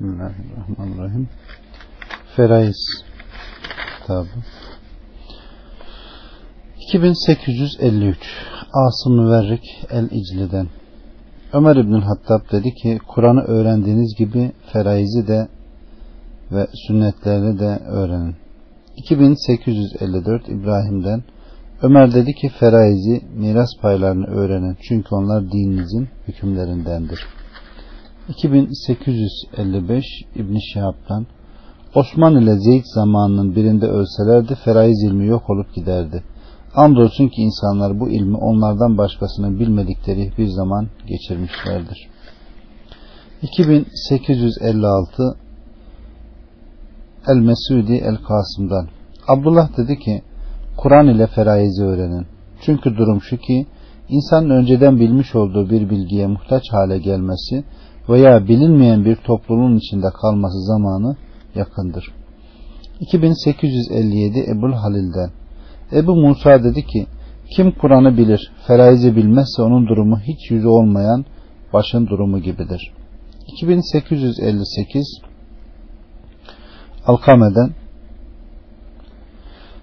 Bismillahirrahmanirrahim. Feraiz kitabı. 2853 Asım Müverrik El-İcli'den Ömer İbnül Hattab dedi ki Kur'an'ı öğrendiğiniz gibi feraizi de ve sünnetlerini de öğrenin. 2854 İbrahim'den Ömer dedi ki feraizi miras paylarını öğrenin çünkü onlar dininizin hükümlerindendir. 2855 İbn Şihab'dan Osman ile Zeyd zamanının birinde ölselerdi feraiz ilmi yok olup giderdi. Andolsun ki insanlar bu ilmi onlardan başkasının bilmedikleri bir zaman geçirmişlerdir. 2856 El Mesudi El Kasım'dan Abdullah dedi ki Kur'an ile feraizi öğrenin. Çünkü durum şu ki insanın önceden bilmiş olduğu bir bilgiye muhtaç hale gelmesi veya bilinmeyen bir topluluğun içinde kalması zamanı yakındır. 2857 Ebul Halil'den Ebu Musa dedi ki kim Kur'an'ı bilir, feraizi bilmezse onun durumu hiç yüzü olmayan başın durumu gibidir. 2858 Alkame'den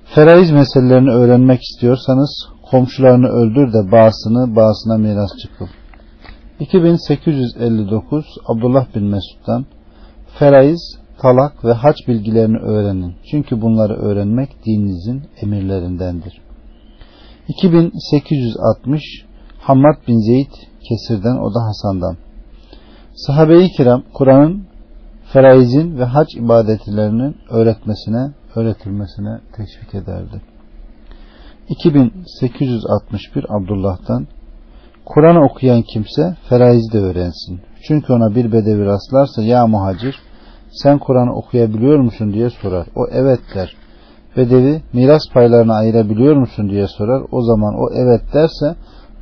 Feraiz meselelerini öğrenmek istiyorsanız komşularını öldür de bağısını bağısına miras çıkıl. 2859 Abdullah bin Mesud'dan Feraiz, talak ve haç bilgilerini öğrenin. Çünkü bunları öğrenmek dininizin emirlerindendir. 2860 Hammad bin Zeyd Kesir'den o da Hasan'dan. Sahabe-i kiram Kur'an'ın feraizin ve hac ibadetlerinin öğretmesine, öğretilmesine teşvik ederdi. 2861 Abdullah'tan Kur'an'ı okuyan kimse feraizi de öğrensin. Çünkü ona bir bedevi rastlarsa ya muhacir sen Kur'an'ı okuyabiliyor musun diye sorar. O evet der. Bedevi miras paylarını ayırabiliyor musun diye sorar. O zaman o evet derse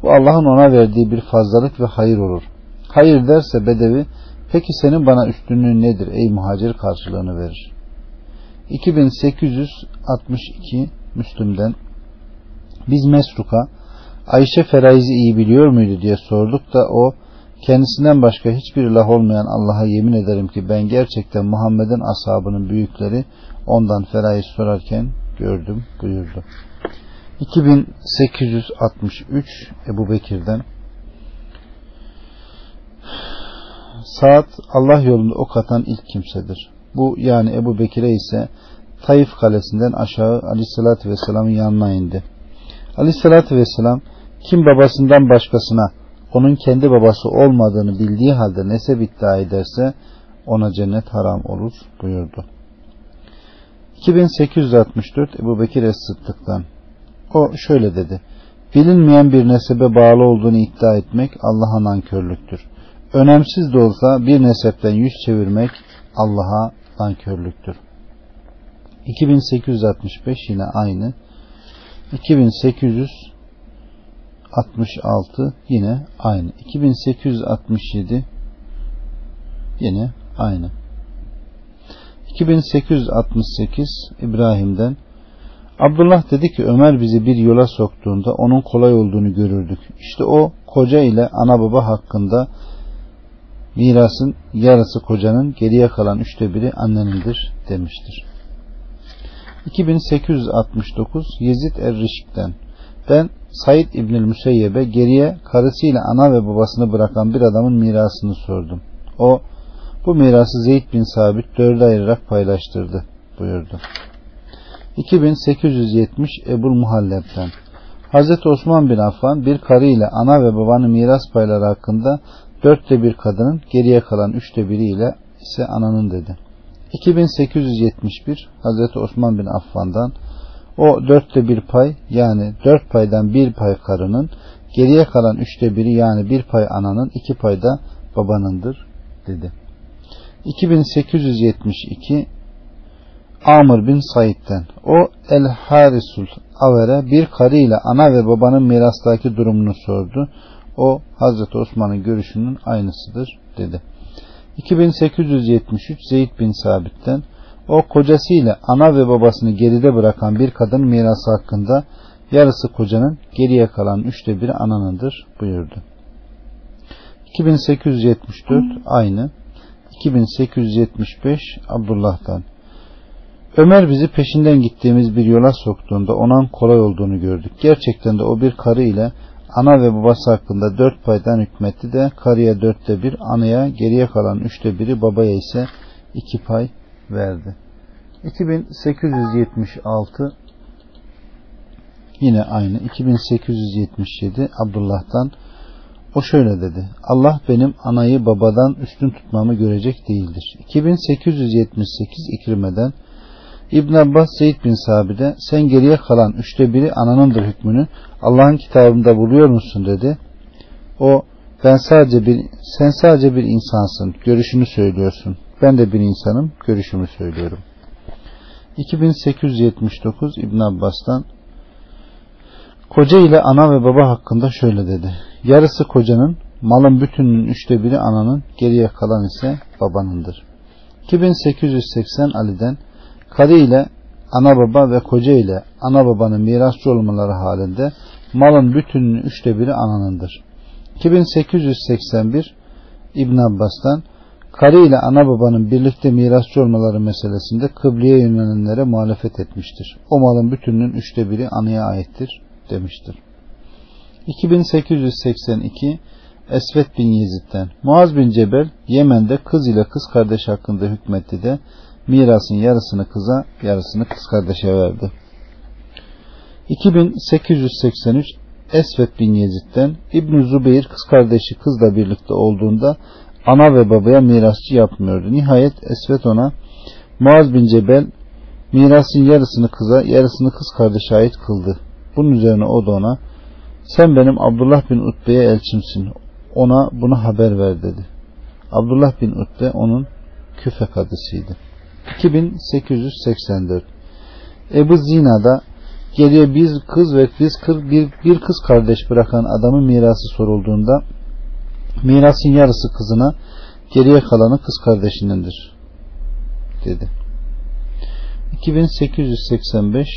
bu Allah'ın ona verdiği bir fazlalık ve hayır olur. Hayır derse bedevi peki senin bana üstünlüğün nedir ey muhacir karşılığını verir. 2862 Müslüm'den biz Mesruk'a Ayşe Feraizi iyi biliyor muydu diye sorduk da o kendisinden başka hiçbir ilah olmayan Allah'a yemin ederim ki ben gerçekten Muhammed'in ashabının büyükleri ondan feraiz sorarken gördüm buyurdu. 2863 Ebu Bekir'den Saat Allah yolunda ok atan ilk kimsedir. Bu yani Ebu Bekir'e ise Taif kalesinden aşağı Aleyhisselatü Vesselam'ın yanına indi. Aleyhisselatü Vesselam kim babasından başkasına onun kendi babası olmadığını bildiği halde nesep iddia ederse ona cennet haram olur buyurdu. 2864 Ebu Bekir Es-Sıddık'tan o şöyle dedi bilinmeyen bir nesebe bağlı olduğunu iddia etmek Allah'a nankörlüktür. Önemsiz de olsa bir nesepten yüz çevirmek Allah'a nankörlüktür. 2865 yine aynı. 2866 yine aynı. 2867 yine aynı. 2868 İbrahim'den Abdullah dedi ki Ömer bizi bir yola soktuğunda onun kolay olduğunu görürdük. İşte o koca ile ana baba hakkında mirasın yarısı kocanın geriye kalan üçte biri annenindir demiştir. 2869 Yezid Er-Rişk'ten ben Said İbnül Müseyyeb'e geriye karısıyla ana ve babasını bırakan bir adamın mirasını sordum. O bu mirası Zeyd bin Sabit dörde ayırarak paylaştırdı buyurdu. 2870 Ebul Muhalleb'den Hazreti Osman bin Affan bir karı ile ana ve babanın miras payları hakkında dörtte bir kadının geriye kalan üçte biri ile ise ananın dedi. 2871 Hazreti Osman bin Affan'dan o dörtte bir pay yani dört paydan bir pay karının geriye kalan üçte biri yani bir pay ananın iki pay da babanındır dedi. 2872 Amr bin Said'den o El Harisul Aver'e bir karı ile ana ve babanın mirastaki durumunu sordu. O Hazreti Osman'ın görüşünün aynısıdır dedi. 2873 Zeyd bin Sabit'ten o kocasıyla ana ve babasını geride bırakan bir kadın mirası hakkında yarısı kocanın geriye kalan üçte biri ananındır buyurdu. 2874 aynı. 2875 Abdullah'tan Ömer bizi peşinden gittiğimiz bir yola soktuğunda onun kolay olduğunu gördük. Gerçekten de o bir karı ile ana ve babası hakkında dört paydan hükmetti de karıya dörtte bir, anaya geriye kalan üçte biri, babaya ise iki pay verdi. 2876 yine aynı 2877 Abdullah'tan o şöyle dedi. Allah benim anayı babadan üstün tutmamı görecek değildir. 2878 İkrime'den İbn Abbas Zeyd bin Sabit'e sen geriye kalan üçte biri ananındır hükmünü Allah'ın kitabında buluyor musun dedi. O ben sadece bir sen sadece bir insansın. Görüşünü söylüyorsun. Ben de bir insanım. Görüşümü söylüyorum. 2879 İbn Abbas'tan Koca ile ana ve baba hakkında şöyle dedi. Yarısı kocanın, malın bütününün üçte biri ananın, geriye kalan ise babanındır. 2880 Ali'den Karı ile ana baba ve koca ile ana babanın mirasçı olmaları halinde malın bütününün üçte biri ananındır. 2881 İbn Abbas'tan karı ile ana babanın birlikte mirasçı olmaları meselesinde kıbleye yönelenlere muhalefet etmiştir. O malın bütününün üçte biri anaya aittir demiştir. 2882 Esvet bin Yezid'den Muaz bin Cebel Yemen'de kız ile kız kardeş hakkında hükmetti de mirasın yarısını kıza yarısını kız kardeşe verdi. 2883 Esvet bin Yezid'den İbn Zubeyir kız kardeşi kızla birlikte olduğunda ana ve babaya mirasçı yapmıyordu. Nihayet Esvet ona Muaz bin Cebel mirasın yarısını kıza yarısını kız kardeşe ait kıldı. Bunun üzerine o da ona sen benim Abdullah bin Utbe'ye elçimsin. Ona bunu haber ver dedi. Abdullah bin Utbe onun küfe kadısıydı. 2884 Ebu Zina'da geriye bir kız ve biz bir, bir kız kardeş bırakan adamın mirası sorulduğunda mirasın yarısı kızına geriye kalanı kız kardeşinindir dedi. 2885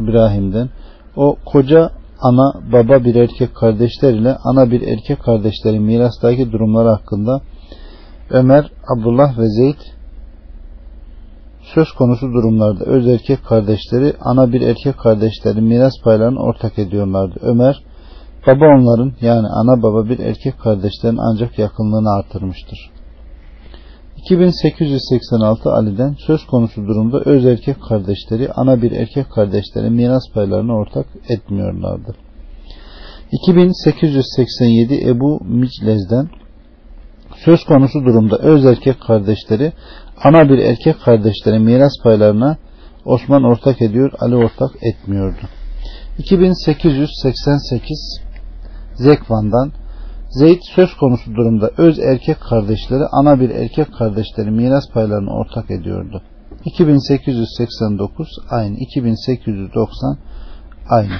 İbrahim'den o koca ana baba bir erkek kardeşler ile ana bir erkek kardeşlerin mirastaki durumları hakkında Ömer, Abdullah ve Zeyd söz konusu durumlarda öz erkek kardeşleri ana bir erkek kardeşlerin miras paylarını ortak ediyorlardı. Ömer baba onların yani ana baba bir erkek kardeşlerin ancak yakınlığını artırmıştır. 2886 Ali'den söz konusu durumda öz erkek kardeşleri ana bir erkek kardeşlerin miras paylarını ortak etmiyorlardı. 2887 Ebu Miclez'den söz konusu durumda öz erkek kardeşleri ana bir erkek kardeşlerin miras paylarına Osman ortak ediyor, Ali ortak etmiyordu. 2888 Zekvan'dan Zeyd söz konusu durumda öz erkek kardeşleri ana bir erkek kardeşleri miras paylarını ortak ediyordu. 2889 aynı 2890 aynı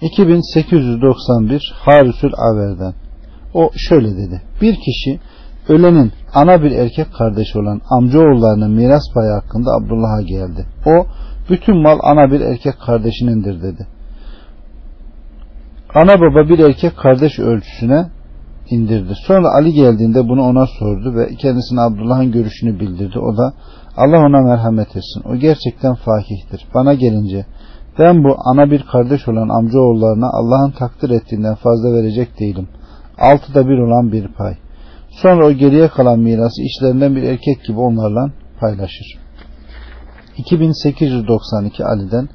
2891 Harisül Aver'den o şöyle dedi bir kişi ölenin ana bir erkek kardeşi olan amcaoğullarının miras payı hakkında Abdullah'a geldi. O bütün mal ana bir erkek kardeşinindir dedi. Ana baba bir erkek kardeş ölçüsüne indirdi. Sonra Ali geldiğinde bunu ona sordu ve kendisine Abdullah'ın görüşünü bildirdi. O da Allah ona merhamet etsin. O gerçekten fakihtir. Bana gelince ben bu ana bir kardeş olan amcaoğullarına Allah'ın takdir ettiğinden fazla verecek değilim. Altıda bir olan bir pay. Sonra o geriye kalan mirası işlerinden bir erkek gibi onlarla paylaşır. 2892 Ali'den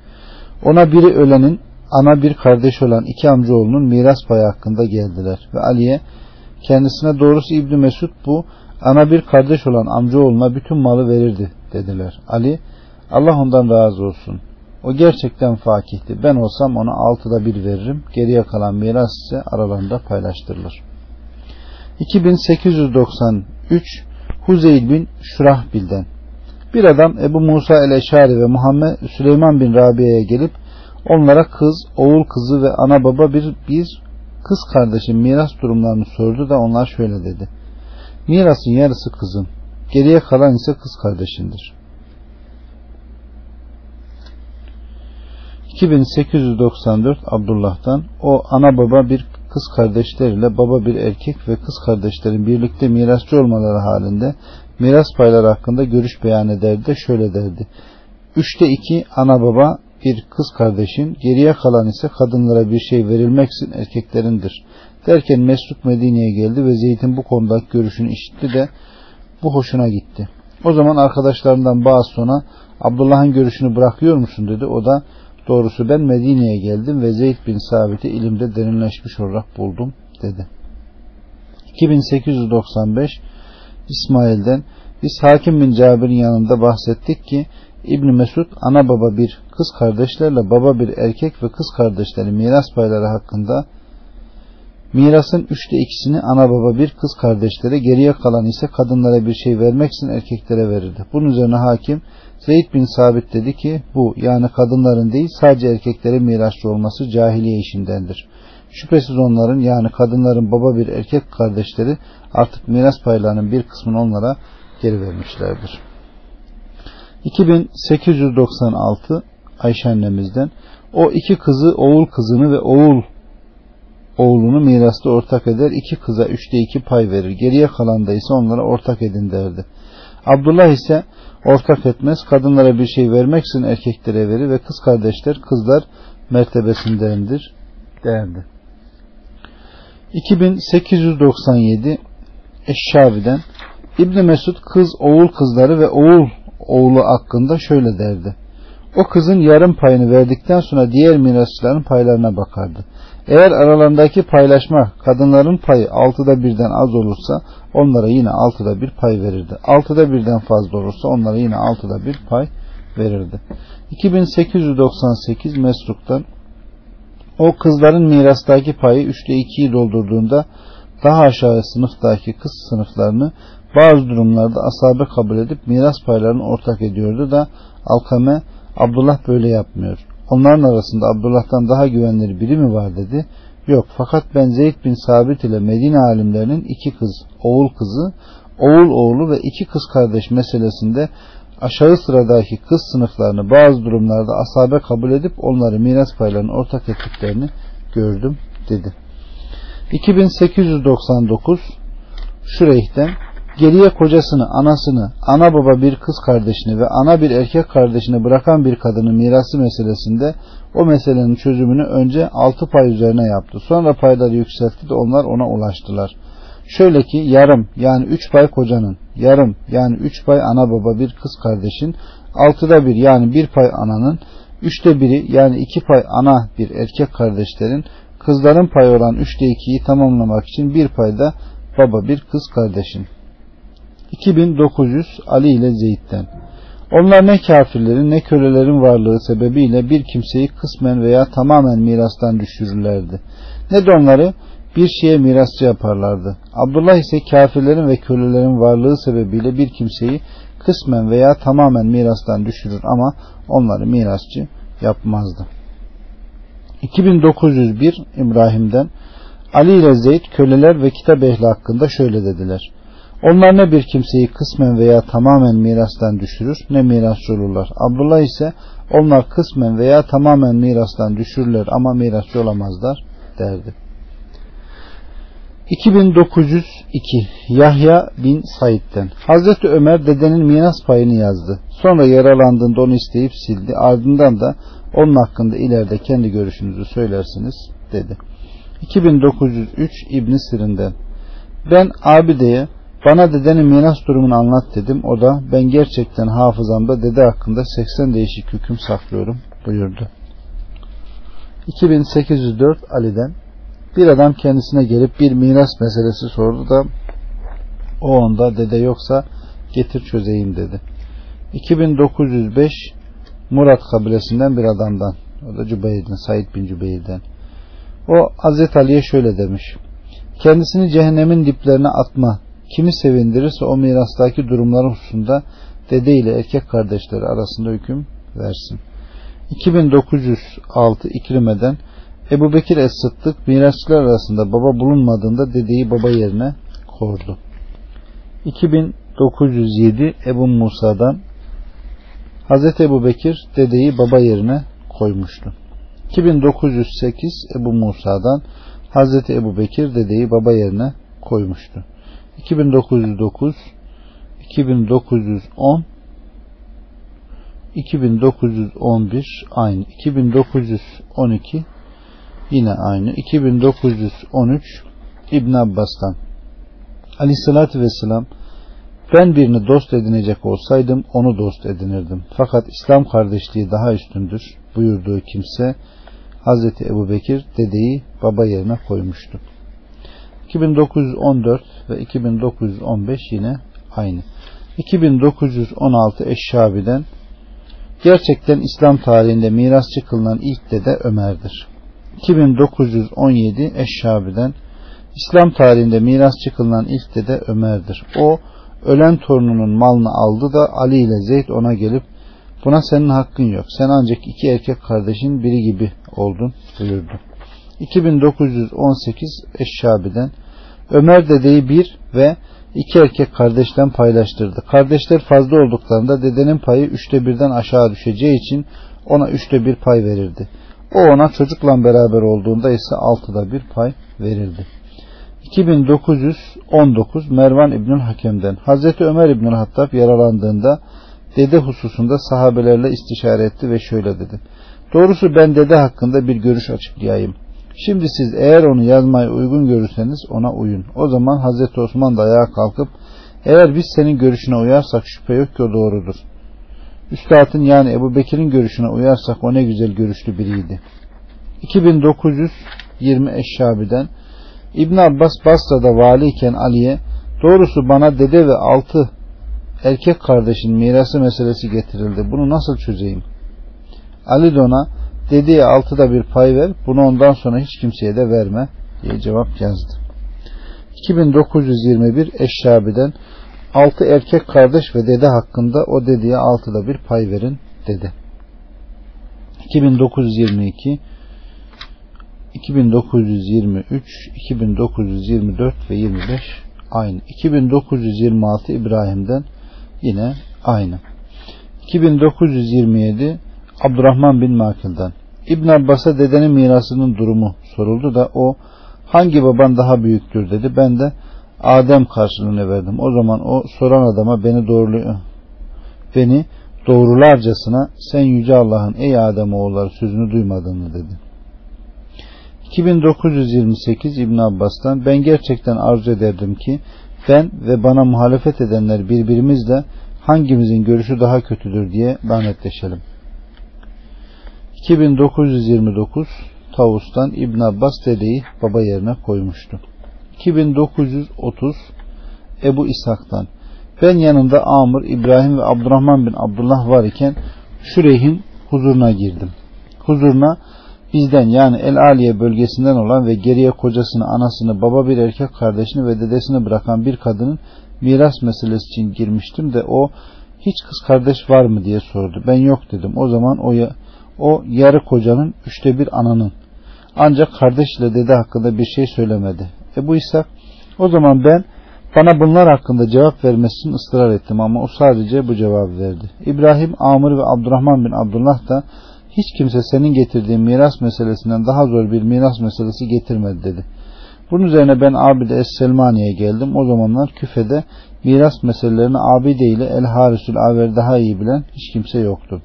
ona biri ölenin ana bir kardeş olan iki amcaoğlunun miras payı hakkında geldiler ve Ali'ye kendisine doğrusu İbni Mesud bu ana bir kardeş olan amcaoğluna bütün malı verirdi dediler. Ali Allah ondan razı olsun. O gerçekten fakihti. Ben olsam ona altıda bir veririm. Geriye kalan miras ise aralarında paylaştırılır. 2893 Huzeyl bin Şurahbil'den bir adam Ebu Musa el-Eşari ve Muhammed Süleyman bin Rabia'ya gelip onlara kız, oğul kızı ve ana baba bir, bir kız kardeşin miras durumlarını sordu da onlar şöyle dedi. Mirasın yarısı kızın, geriye kalan ise kız kardeşindir. 2894 Abdullah'tan o ana baba bir kız kardeşleriyle baba bir erkek ve kız kardeşlerin birlikte mirasçı olmaları halinde miras payları hakkında görüş beyan ederdi de şöyle derdi. Üçte iki ana baba bir kız kardeşin, geriye kalan ise kadınlara bir şey verilmeksin erkeklerindir. Derken Mesruk Medine'ye geldi ve Zeyd'in bu konudaki görüşünü işitti de bu hoşuna gitti. O zaman arkadaşlarından bazı sonra Abdullah'ın görüşünü bırakıyor musun dedi. O da doğrusu ben Medine'ye geldim ve Zeyd bin Sabit'i ilimde derinleşmiş olarak buldum dedi. 2895 İsmail'den biz Hakim bin Cabir'in yanında bahsettik ki İbni Mesud ana baba bir kız kardeşlerle baba bir erkek ve kız kardeşleri miras payları hakkında mirasın üçte ikisini ana baba bir kız kardeşlere geriye kalan ise kadınlara bir şey vermek için erkeklere verirdi. Bunun üzerine hakim Zeyd bin Sabit dedi ki bu yani kadınların değil sadece erkeklere mirasçı olması cahiliye işindendir. Şüphesiz onların yani kadınların baba bir erkek kardeşleri artık miras paylarının bir kısmını onlara geri vermişlerdir. 2896 Ayşe annemizden o iki kızı oğul kızını ve oğul oğlunu mirasta ortak eder. iki kıza üçte iki pay verir. Geriye kalan da ise onlara ortak edin derdi. Abdullah ise ortak etmez. Kadınlara bir şey vermek için erkeklere verir ve kız kardeşler kızlar mertebesindendir derdi. 2897 Eşşabi'den İbni Mesud kız oğul kızları ve oğul oğlu hakkında şöyle derdi. O kızın yarım payını verdikten sonra diğer mirasçıların paylarına bakardı. Eğer aralarındaki paylaşma kadınların payı altıda birden az olursa onlara yine altıda bir pay verirdi. Altıda birden fazla olursa onlara yine altıda bir pay verirdi. 2898 Mesruk'tan o kızların mirastaki payı üçte ikiyi doldurduğunda daha aşağı sınıftaki kız sınıflarını bazı durumlarda asabe kabul edip miras paylarını ortak ediyordu da Alkame Abdullah böyle yapmıyor. Onların arasında Abdullah'tan daha güvenilir biri mi var dedi. Yok fakat ben Zeyd bin Sabit ile Medine alimlerinin iki kız, oğul kızı, oğul oğlu ve iki kız kardeş meselesinde aşağı sıradaki kız sınıflarını bazı durumlarda asabe kabul edip onları miras paylarını ortak ettiklerini gördüm dedi. 2899 Şureyh'ten geriye kocasını, anasını, ana baba bir kız kardeşini ve ana bir erkek kardeşini bırakan bir kadının mirası meselesinde o meselenin çözümünü önce altı pay üzerine yaptı. Sonra payları yükseltti de onlar ona ulaştılar. Şöyle ki yarım yani üç pay kocanın, yarım yani üç pay ana baba bir kız kardeşin, altıda bir yani bir pay ananın, üçte biri yani iki pay ana bir erkek kardeşlerin, kızların payı olan üçte ikiyi tamamlamak için bir pay da baba bir kız kardeşin. 2900 Ali ile Zeyd'den. Onlar ne kafirlerin ne kölelerin varlığı sebebiyle bir kimseyi kısmen veya tamamen mirastan düşürürlerdi. Ne de onları bir şeye mirasçı yaparlardı. Abdullah ise kafirlerin ve kölelerin varlığı sebebiyle bir kimseyi kısmen veya tamamen mirastan düşürür ama onları mirasçı yapmazdı. 2901 İbrahim'den Ali ile Zeyd köleler ve kitap ehli hakkında şöyle dediler. Onlar ne bir kimseyi kısmen veya tamamen mirastan düşürür ne mirasçı olurlar. Abdullah ise onlar kısmen veya tamamen mirastan düşürürler ama mirasçı olamazlar derdi. 2902 Yahya bin Said'den Hazreti Ömer dedenin miras payını yazdı. Sonra yaralandığında onu isteyip sildi. Ardından da onun hakkında ileride kendi görüşünüzü söylersiniz dedi. 2903 İbn Sirin'den Ben Abide'ye bana dedenin miras durumunu anlat dedim. O da ben gerçekten hafızamda dede hakkında 80 değişik hüküm saklıyorum buyurdu. 2804 Ali'den bir adam kendisine gelip bir miras meselesi sordu da o onda dede yoksa getir çözeyim dedi. 2905 Murat kabilesinden bir adamdan o da Cübeyr'den Said bin Cübeyr'den o Hazreti Ali'ye şöyle demiş kendisini cehennemin diplerine atma kimi sevindirirse o mirastaki durumların hususunda dede ile erkek kardeşleri arasında hüküm versin. 2906 İkrime'den Ebu Bekir Es-Sıddık mirasçılar arasında baba bulunmadığında dedeyi baba yerine kordu. 2907 Ebu Musa'dan Hazreti Ebu Bekir dedeyi baba yerine koymuştu. 2908 Ebu Musa'dan Hazreti Ebu Bekir dedeyi baba yerine koymuştu. 2909 2910 2911 aynı 2912 yine aynı 2913 İbn Abbas'tan Aleyhissalatü Vesselam ben birini dost edinecek olsaydım onu dost edinirdim. Fakat İslam kardeşliği daha üstündür buyurduğu kimse Hazreti Ebu Bekir dedeyi baba yerine koymuştu. 2914 ve 2915 yine aynı. 2916 Eşşabi'den gerçekten İslam tarihinde mirasçı kılınan ilk dede Ömer'dir. 2917 Eşşabi'den İslam tarihinde mirasçı kılınan ilk dede Ömer'dir. O ölen torununun malını aldı da Ali ile Zeyd ona gelip buna senin hakkın yok. Sen ancak iki erkek kardeşin biri gibi oldun buyurdu. 2918 Eşşabi'den Ömer dedeyi bir ve iki erkek kardeşten paylaştırdı. Kardeşler fazla olduklarında dedenin payı üçte birden aşağı düşeceği için ona üçte bir pay verirdi. O ona çocukla beraber olduğunda ise altıda bir pay verildi. 2919 Mervan İbnül Hakem'den Hazreti Ömer İbnül Hattab yaralandığında dede hususunda sahabelerle istişare etti ve şöyle dedi. Doğrusu ben dede hakkında bir görüş açıklayayım. Şimdi siz eğer onu yazmayı uygun görürseniz ona uyun. O zaman Hazreti Osman da ayağa kalkıp eğer biz senin görüşüne uyarsak şüphe yok ki o doğrudur. Üstadın yani Ebu Bekir'in görüşüne uyarsak o ne güzel görüşlü biriydi. 2920 Eşşabi'den İbn Abbas Basra'da valiyken Ali'ye doğrusu bana dede ve altı erkek kardeşin mirası meselesi getirildi. Bunu nasıl çözeyim? Ali de ona dediği altıda bir pay ver bunu ondan sonra hiç kimseye de verme diye cevap yazdı. 2921 Eşşabi'den altı erkek kardeş ve dede hakkında o dediğe altıda bir pay verin dedi. 2922 2923 2924 ve 25 aynı. 2926 İbrahim'den yine aynı. 2927 Abdurrahman bin Makil'den İbn Abbas'a dedenin mirasının durumu soruldu da o hangi baban daha büyüktür dedi. Ben de Adem karşılığını verdim. O zaman o soran adama beni doğruluyor. Beni doğrularcasına sen yüce Allah'ın ey Adem oğulları sözünü duymadığını dedi. 2928 İbn Abbas'tan ben gerçekten arzu ederdim ki ben ve bana muhalefet edenler birbirimizle hangimizin görüşü daha kötüdür diye lanetleşelim. 2929 Tavus'tan İbn Abbas dedeyi baba yerine koymuştu. 2930 Ebu İshak'tan ben yanında Amr, İbrahim ve Abdurrahman bin Abdullah var iken Şureyh'in huzuruna girdim. Huzuruna bizden yani El Aliye bölgesinden olan ve geriye kocasını, anasını, baba bir erkek kardeşini ve dedesini bırakan bir kadının miras meselesi için girmiştim de o hiç kız kardeş var mı diye sordu. Ben yok dedim. O zaman o o yarı kocanın üçte bir ananın. Ancak kardeşle dede hakkında bir şey söylemedi. E bu ise o zaman ben bana bunlar hakkında cevap vermesi için ısrar ettim ama o sadece bu cevabı verdi. İbrahim, Amr ve Abdurrahman bin Abdullah da hiç kimse senin getirdiğin miras meselesinden daha zor bir miras meselesi getirmedi dedi. Bunun üzerine ben Abide Es-Selmani'ye geldim. O zamanlar küfede miras meselelerini Abide ile El Harisül Aver daha iyi bilen hiç kimse yoktu.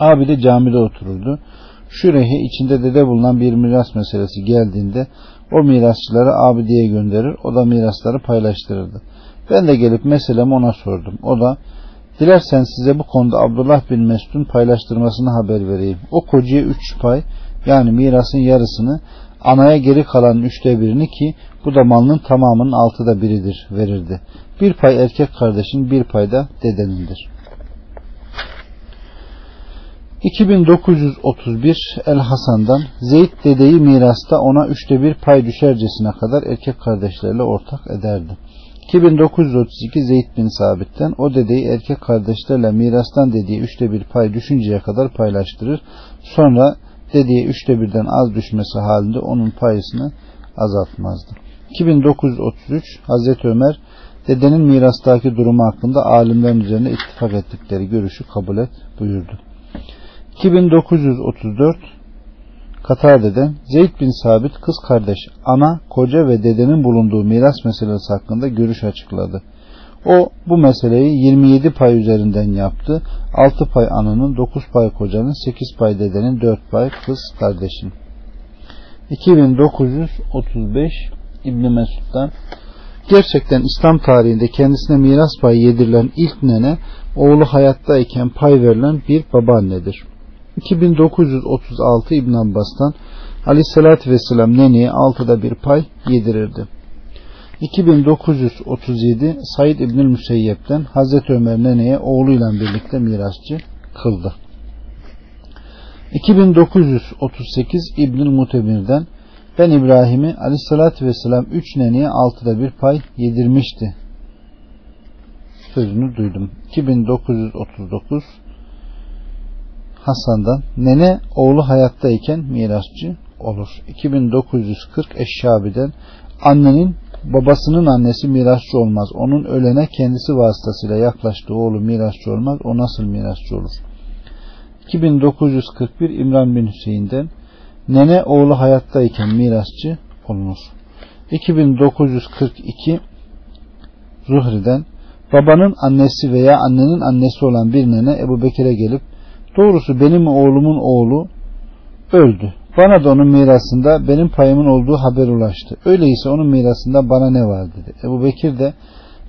Abide camide otururdu. Şürehi içinde dede bulunan bir miras meselesi geldiğinde o mirasçıları Abide'ye gönderir. O da mirasları paylaştırırdı. Ben de gelip meselemi ona sordum. O da dilersen size bu konuda Abdullah bin Mesud'un paylaştırmasını haber vereyim. O kocaya üç pay yani mirasın yarısını anaya geri kalan üçte birini ki bu da malının tamamının altıda biridir verirdi. Bir pay erkek kardeşin bir pay da dedenindir. 2931 El Hasan'dan Zeyd dedeyi mirasta ona üçte bir pay düşercesine kadar erkek kardeşlerle ortak ederdi. 2932 Zeyd bin Sabit'ten o dedeyi erkek kardeşlerle mirastan dediği üçte bir pay düşünceye kadar paylaştırır. Sonra dediği üçte birden az düşmesi halinde onun payısını azaltmazdı. 2933 Hazreti Ömer dedenin mirastaki durumu hakkında alimlerin üzerine ittifak ettikleri görüşü kabul et buyurdu. 2934 Katade'den Zeyd bin Sabit kız kardeş, ana, koca ve dedenin bulunduğu miras meselesi hakkında görüş açıkladı. O bu meseleyi 27 pay üzerinden yaptı. 6 pay ananın, 9 pay kocanın, 8 pay dedenin, 4 pay kız kardeşin. 2935 İbn Mesud'dan Gerçekten İslam tarihinde kendisine miras payı yedirilen ilk nene oğlu hayattayken pay verilen bir babaannedir. 2936 İbn Abbas'tan Aleyhisselatü Vesselam neneye altıda bir pay yedirirdi. 2937 Said İbnül Müseyyep'ten Hazreti Ömer neneye oğluyla birlikte mirasçı kıldı. 2938 İbnül Mutemir'den ben İbrahim'i aleyhissalatü vesselam üç neneye altıda bir pay yedirmişti. Sözünü duydum. 2939 Hasan'dan nene oğlu hayattayken mirasçı olur. 2940 Eşşabi'den annenin babasının annesi mirasçı olmaz. Onun ölene kendisi vasıtasıyla yaklaştığı oğlu mirasçı olmaz. O nasıl mirasçı olur? 2941 İmran bin Hüseyin'den nene oğlu hayattayken mirasçı olunur. 2942 Zuhri'den babanın annesi veya annenin annesi olan bir nene Ebu Bekir'e gelip doğrusu benim oğlumun oğlu öldü. Bana da onun mirasında benim payımın olduğu haber ulaştı. Öyleyse onun mirasında bana ne var dedi. Ebu Bekir de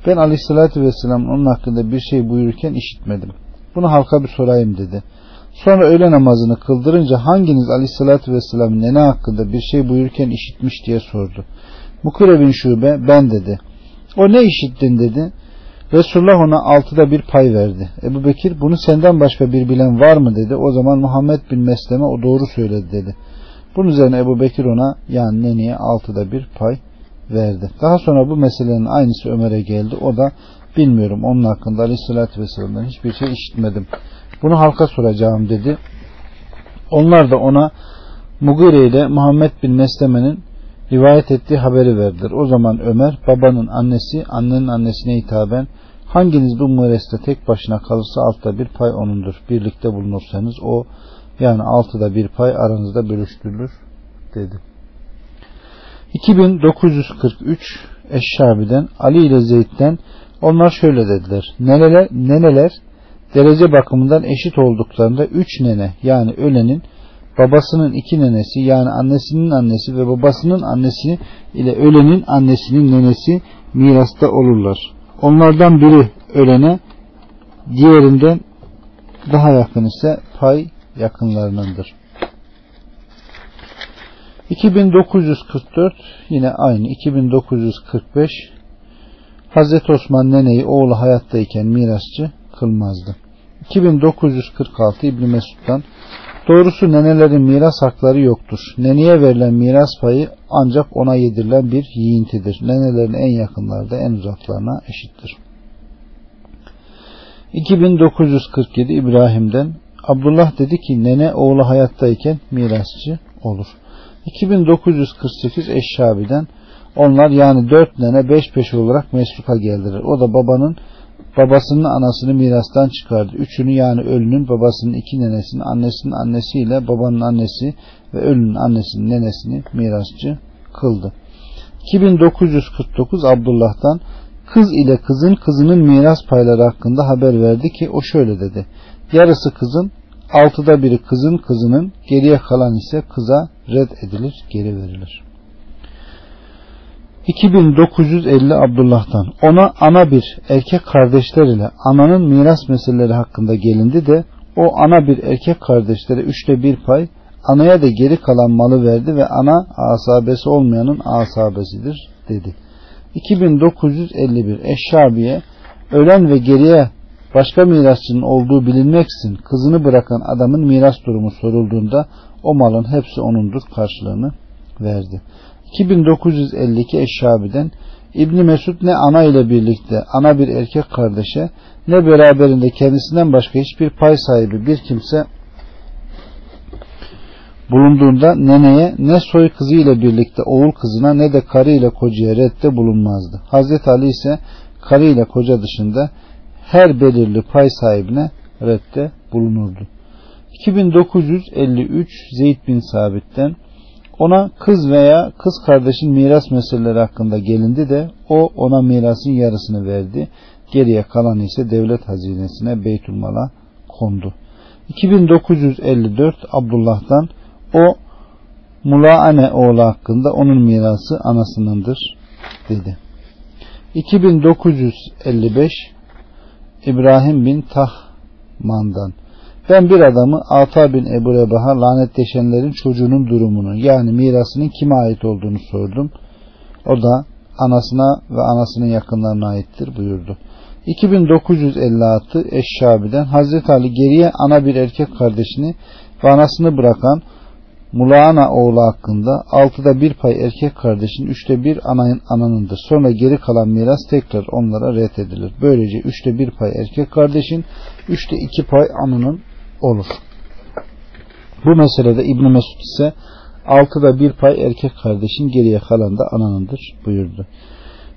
ben aleyhissalatü vesselam onun hakkında bir şey buyururken işitmedim. Bunu halka bir sorayım dedi. Sonra öğle namazını kıldırınca hanginiz aleyhissalatü vesselamın nene hakkında bir şey buyururken işitmiş diye sordu. Mukire bin Şube ben dedi. O ne işittin dedi. Resulullah ona altıda bir pay verdi. Ebu Bekir bunu senden başka bir bilen var mı dedi. O zaman Muhammed bin Mesleme o doğru söyledi dedi. Bunun üzerine Ebu Bekir ona yani neneye altıda bir pay verdi. Daha sonra bu meselenin aynısı Ömer'e geldi. O da bilmiyorum onun hakkında aleyhissalatü vesselam'dan hiçbir şey işitmedim. Bunu halka soracağım dedi. Onlar da ona Mugire ile Muhammed bin Mesleme'nin rivayet ettiği haberi verdiler. O zaman Ömer babanın annesi annenin annesine hitaben hanginiz bu müreste tek başına kalırsa altta bir pay onundur. Birlikte bulunursanız o yani altıda bir pay aranızda bölüştürülür dedi. 2943 Eşşabi'den Ali ile Zeyd'den onlar şöyle dediler. Neneler, neneler derece bakımından eşit olduklarında üç nene yani ölenin babasının iki nenesi yani annesinin annesi ve babasının annesi ile ölenin annesinin nenesi mirasta olurlar. Onlardan biri ölene diğerinden daha yakın ise pay yakınlarınındır. 2944 yine aynı 2945 Hazreti Osman neneyi oğlu hayattayken mirasçı kılmazdı. 2946 İbni Mesud'dan Doğrusu nenelerin miras hakları yoktur. Neneye verilen miras payı ancak ona yedirilen bir yiğintidir. Nenelerin en yakınları da en uzaklarına eşittir. 2947 İbrahim'den Abdullah dedi ki nene oğlu hayattayken mirasçı olur. 2948 Eşşabi'den onlar yani dört nene beş peş olarak mesruka geldiler. O da babanın babasının anasını mirastan çıkardı. Üçünü yani ölünün babasının iki nenesini, annesinin annesiyle babanın annesi ve ölünün annesinin nenesini mirasçı kıldı. 2949 Abdullah'tan kız ile kızın kızının miras payları hakkında haber verdi ki o şöyle dedi. Yarısı kızın, altıda biri kızın kızının, geriye kalan ise kıza red edilir, geri verilir. 2950 Abdullah'tan ona ana bir erkek kardeşler ile ananın miras meseleleri hakkında gelindi de o ana bir erkek kardeşlere üçte bir pay anaya da geri kalan malı verdi ve ana asabesi olmayanın asabesidir dedi. 2951 Eşşabiye ölen ve geriye başka mirasçının olduğu bilinmeksizin kızını bırakan adamın miras durumu sorulduğunda o malın hepsi onundur karşılığını verdi. 2952 Eşşabi'den İbni Mesud ne ana ile birlikte ana bir erkek kardeşe ne beraberinde kendisinden başka hiçbir pay sahibi bir kimse bulunduğunda neneye ne soy kızı ile birlikte oğul kızına ne de karı ile kocaya redde bulunmazdı. Hazreti Ali ise karı ile koca dışında her belirli pay sahibine redde bulunurdu. 2953 Zeyd bin Sabit'ten ona kız veya kız kardeşin miras meseleleri hakkında gelindi de o ona mirasın yarısını verdi. Geriye kalan ise devlet hazinesine Beytülmal'a kondu. 2954 Abdullah'dan o Mulaane oğlu hakkında onun mirası anasınındır dedi. 2955 İbrahim bin Tahman'dan ben bir adamı Ata bin Ebu Rebaha lanetleşenlerin çocuğunun durumunu yani mirasının kime ait olduğunu sordum. O da anasına ve anasının yakınlarına aittir buyurdu. 2956 Eşşabi'den Hazreti Ali geriye ana bir erkek kardeşini ve anasını bırakan Mulana oğlu hakkında altıda bir pay erkek kardeşin üçte bir anayın ananındır. Sonra geri kalan miras tekrar onlara ret edilir. Böylece üçte bir pay erkek kardeşin üçte iki pay ananın olur. Bu meselede İbn Mesud ise altıda bir pay erkek kardeşin geriye kalan da ananındır buyurdu.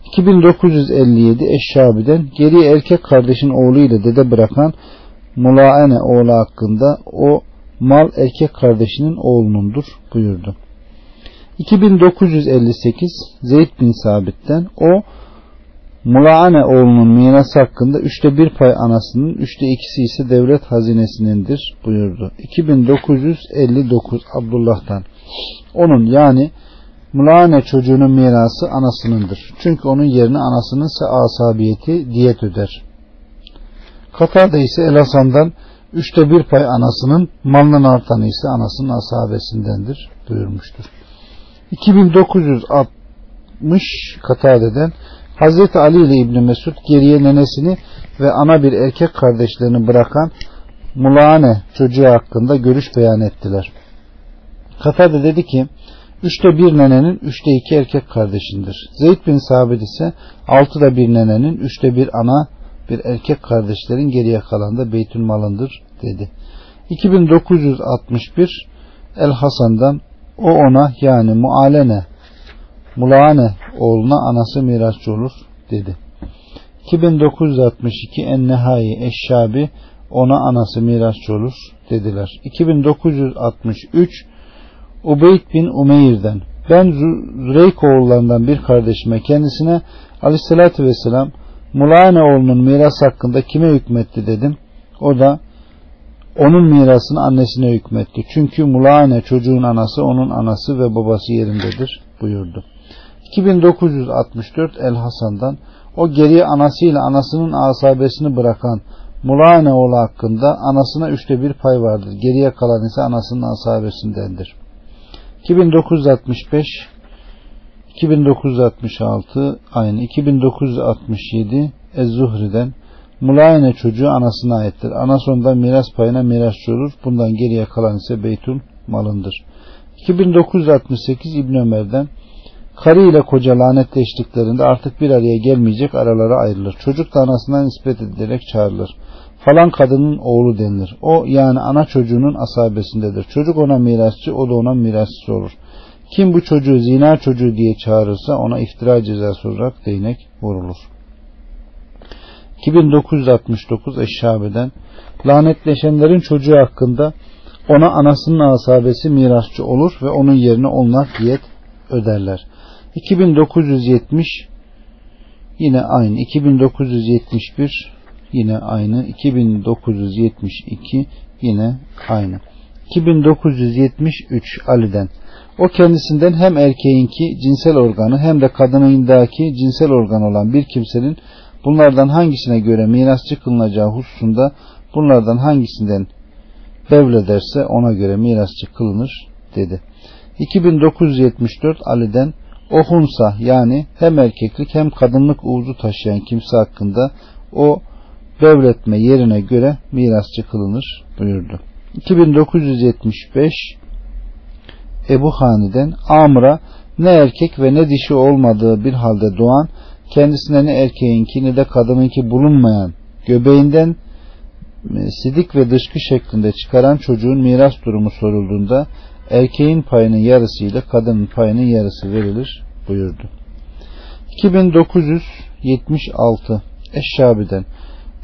2957 Eşşabi'den geriye erkek kardeşin oğlu ile dede bırakan Mulaene oğlu hakkında o mal erkek kardeşinin oğlunundur buyurdu. 2958 Zeyd bin Sabit'ten o Mulaane oğlunun mirası hakkında üçte bir pay anasının, üçte ikisi ise devlet hazinesinindir buyurdu. 2959 Abdullah'tan onun yani Mulaane çocuğunun mirası anasınındır. Çünkü onun yerine anasının ise asabiyeti diyet öder. Katar'da ise El Hasan'dan üçte bir pay anasının malının artanı ise anasının asabesindendir buyurmuştur. 2960 Katade'den Hazreti Ali ile İbni Mesud geriye nenesini ve ana bir erkek kardeşlerini bırakan Mulane çocuğu hakkında görüş beyan ettiler. Katade dedi ki Üçte bir nenenin üçte iki erkek kardeşindir. Zeyd bin Sabit ise altıda bir nenenin üçte bir ana bir erkek kardeşlerin geriye kalan da beytül malındır dedi. 2961 El Hasan'dan o ona yani mualene Mulane oğluna anası mirasçı olur dedi. 2962 En-Nehai Eşşabi ona anası mirasçı olur dediler. 2963 Ubeyd bin Umeyr'den ben Züreyk oğullarından bir kardeşime kendisine aleyhissalatü vesselam Mulane oğlunun miras hakkında kime hükmetti dedim. O da onun mirasını annesine hükmetti. Çünkü Mulane çocuğun anası onun anası ve babası yerindedir buyurdu. 2964 El Hasan'dan o geriye anasıyla anasının asabesini bırakan Mulane oğlu hakkında anasına üçte bir pay vardır. Geriye kalan ise anasının asabesindendir. 2965 2966 aynı 2967 Ez-Zuhri'den Mulayene çocuğu anasına aittir. Ana sonunda miras payına mirasçı olur. Bundan geriye kalan ise beytül malındır. 2968 İbn Ömer'den karı ile koca lanetleştiklerinde artık bir araya gelmeyecek aralara ayrılır. Çocuk da anasından nispet edilerek çağrılır. Falan kadının oğlu denilir. O yani ana çocuğunun asabesindedir. Çocuk ona mirasçı, o da ona mirasçı olur. Kim bu çocuğu zina çocuğu diye çağırırsa ona iftira cezası olarak değnek vurulur. 2969 Eşşabe'den lanetleşenlerin çocuğu hakkında ona anasının asabesi mirasçı olur ve onun yerine onlar diyet öderler. 2970 yine aynı. 2971 yine aynı. 2972 yine aynı. 2973 Ali'den. O kendisinden hem erkeğinki cinsel organı hem de kadınındaki cinsel organ olan bir kimsenin bunlardan hangisine göre mirasçı kılınacağı hususunda bunlardan hangisinden devlederse ona göre mirasçı kılınır dedi. 2974 Ali'den o hunsa yani hem erkeklik hem kadınlık uğuzu taşıyan kimse hakkında o devletme yerine göre mirasçı kılınır buyurdu. 2975 Ebu Hani'den Amr'a ne erkek ve ne dişi olmadığı bir halde doğan kendisine ne erkeğinki ne de kadınınki bulunmayan göbeğinden sidik ve dışkı şeklinde çıkaran çocuğun miras durumu sorulduğunda erkeğin payının yarısı ile kadının payının yarısı verilir buyurdu. 2976 Eşşabi'den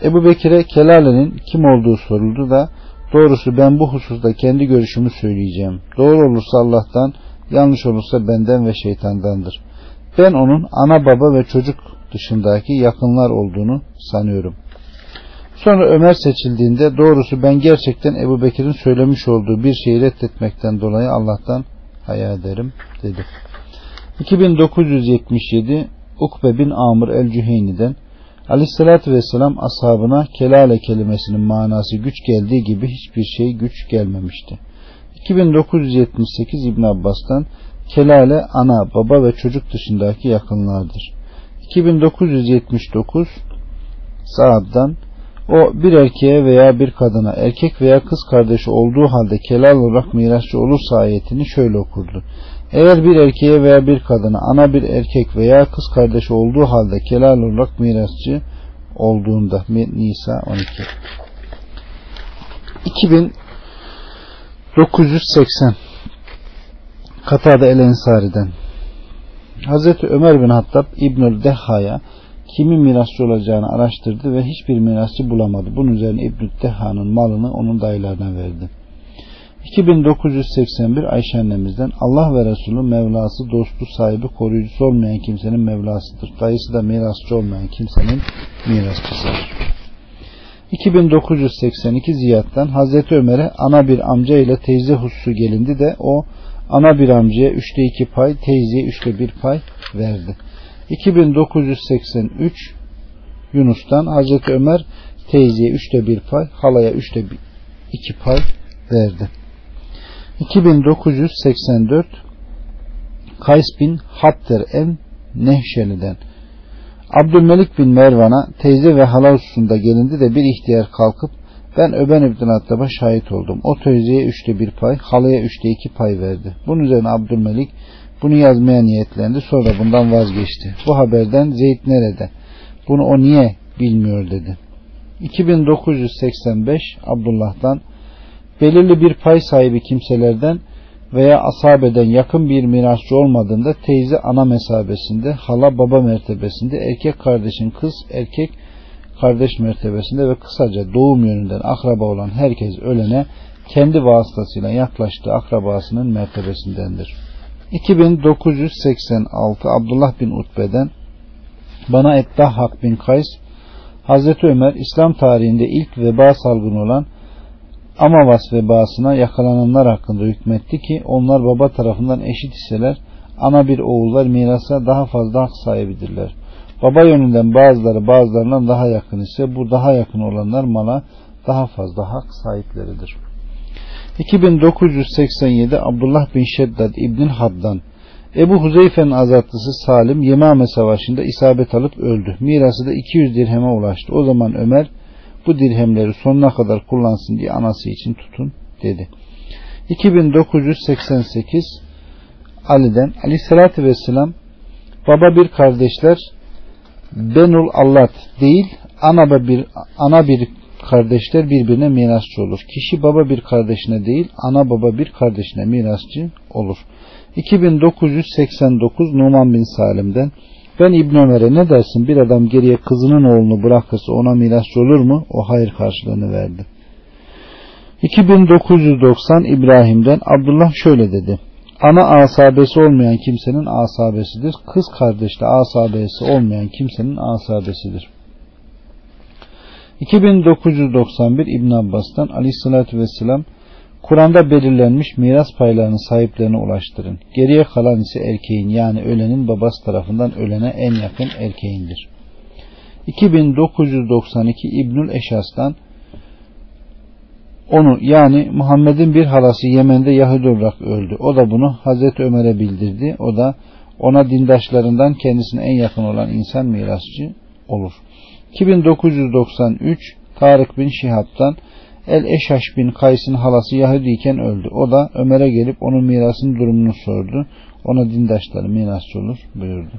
Ebu Bekir'e Kelale'nin kim olduğu soruldu da doğrusu ben bu hususta kendi görüşümü söyleyeceğim. Doğru olursa Allah'tan, yanlış olursa benden ve şeytandandır. Ben onun ana baba ve çocuk dışındaki yakınlar olduğunu sanıyorum. Sonra Ömer seçildiğinde doğrusu ben gerçekten Ebu Bekir'in söylemiş olduğu bir şeyi reddetmekten dolayı Allah'tan hayal ederim dedi. 2977 Ukbe bin Amr el-Cüheyni'den Aleyhissalatü Vesselam ashabına kelale kelimesinin manası güç geldiği gibi hiçbir şey güç gelmemişti. 2978 İbn Abbas'tan kelale ana, baba ve çocuk dışındaki yakınlardır. 2979 Saad'dan o bir erkeğe veya bir kadına erkek veya kız kardeşi olduğu halde kelal olarak mirasçı olursa ayetini şöyle okurdu. Eğer bir erkeğe veya bir kadına ana bir erkek veya kız kardeşi olduğu halde kelal olarak mirasçı olduğunda Nisa 12 2980 Katada El Ensari'den. Hazreti Ömer bin Hattab İbnül Dehha'ya kimin mirasçı olacağını araştırdı ve hiçbir mirasçı bulamadı. Bunun üzerine İbnül Dehha'nın malını onun dayılarına verdi. 2981 Ayşe annemizden Allah ve Resulü Mevlası, dostu, sahibi, koruyucusu olmayan kimsenin Mevlasıdır. Dayısı da mirasçı olmayan kimsenin mirasçısıdır. 2982 Ziyad'dan Hazreti Ömer'e ana bir amca ile teyze hususu gelindi de o ana bir amcaya üçte iki pay, teyzeye üçte bir pay verdi. 2983 Yunus'tan Hazreti Ömer teyzeye üçte bir pay, halaya üçte iki pay verdi. 2984 Kays bin Hatter en Nehşeli'den Abdülmelik bin Mervan'a teyze ve hala hususunda gelindi de bir ihtiyar kalkıp ben Öben İbn Attab'a şahit oldum. O teyzeye üçte bir pay, halaya üçte iki pay verdi. Bunun üzerine Abdülmelik bunu yazmaya niyetlendi. Sonra bundan vazgeçti. Bu haberden Zeyd nerede? Bunu o niye bilmiyor dedi. 2985 Abdullah'dan belirli bir pay sahibi kimselerden veya asabeden yakın bir mirasçı olmadığında teyze ana mesabesinde, hala baba mertebesinde, erkek kardeşin kız erkek kardeş mertebesinde ve kısaca doğum yönünden akraba olan herkes ölene kendi vasıtasıyla yaklaştığı akrabasının mertebesindendir. 2986 Abdullah bin Utbe'den bana Eddahhak bin Kays Hazreti Ömer İslam tarihinde ilk veba salgını olan Amavas vebasına yakalananlar hakkında hükmetti ki onlar baba tarafından eşit iseler ana bir oğullar mirasa daha fazla hak sahibidirler. Baba yönünden bazıları bazılarından daha yakın ise bu daha yakın olanlar mala daha fazla hak sahipleridir. 2987 Abdullah bin Şeddad İbn Haddan Ebu Huzeyfe'nin azatlısı Salim Yemame Savaşı'nda isabet alıp öldü. Mirası da 200 dirheme ulaştı. O zaman Ömer bu dirhemleri sonuna kadar kullansın diye anası için tutun dedi. 2988 Ali'den Aleyhisselatü Vesselam baba bir kardeşler Benul Allat değil ana bir ana bir kardeşler birbirine mirasçı olur. Kişi baba bir kardeşine değil ana baba bir kardeşine mirasçı olur. 2989 Numan bin Salim'den ben İbn Ömer'e ne dersin bir adam geriye kızının oğlunu bırakırsa ona mirasçı olur mu? O hayır karşılığını verdi. 2990 İbrahim'den Abdullah şöyle dedi. Ana asabesi olmayan kimsenin asabesidir. Kız kardeşle asabesi olmayan kimsenin asabesidir. 2991 İbn Abbas'tan Aleyhisselatü Vesselam Kur'an'da belirlenmiş miras paylarının sahiplerine ulaştırın. Geriye kalan ise erkeğin yani ölenin babası tarafından ölene en yakın erkeğindir. 2992 İbnül Eşas'tan onu yani Muhammed'in bir halası Yemen'de Yahudi olarak öldü. O da bunu Hazreti Ömer'e bildirdi. O da ona dindaşlarından kendisine en yakın olan insan mirasçı olur. 2993 Tarık bin Şihab'dan El Eşaş bin Kays'ın halası Yahudiyken öldü. O da Ömer'e gelip onun mirasının durumunu sordu. Ona dindaşları mirasçı olur buyurdu.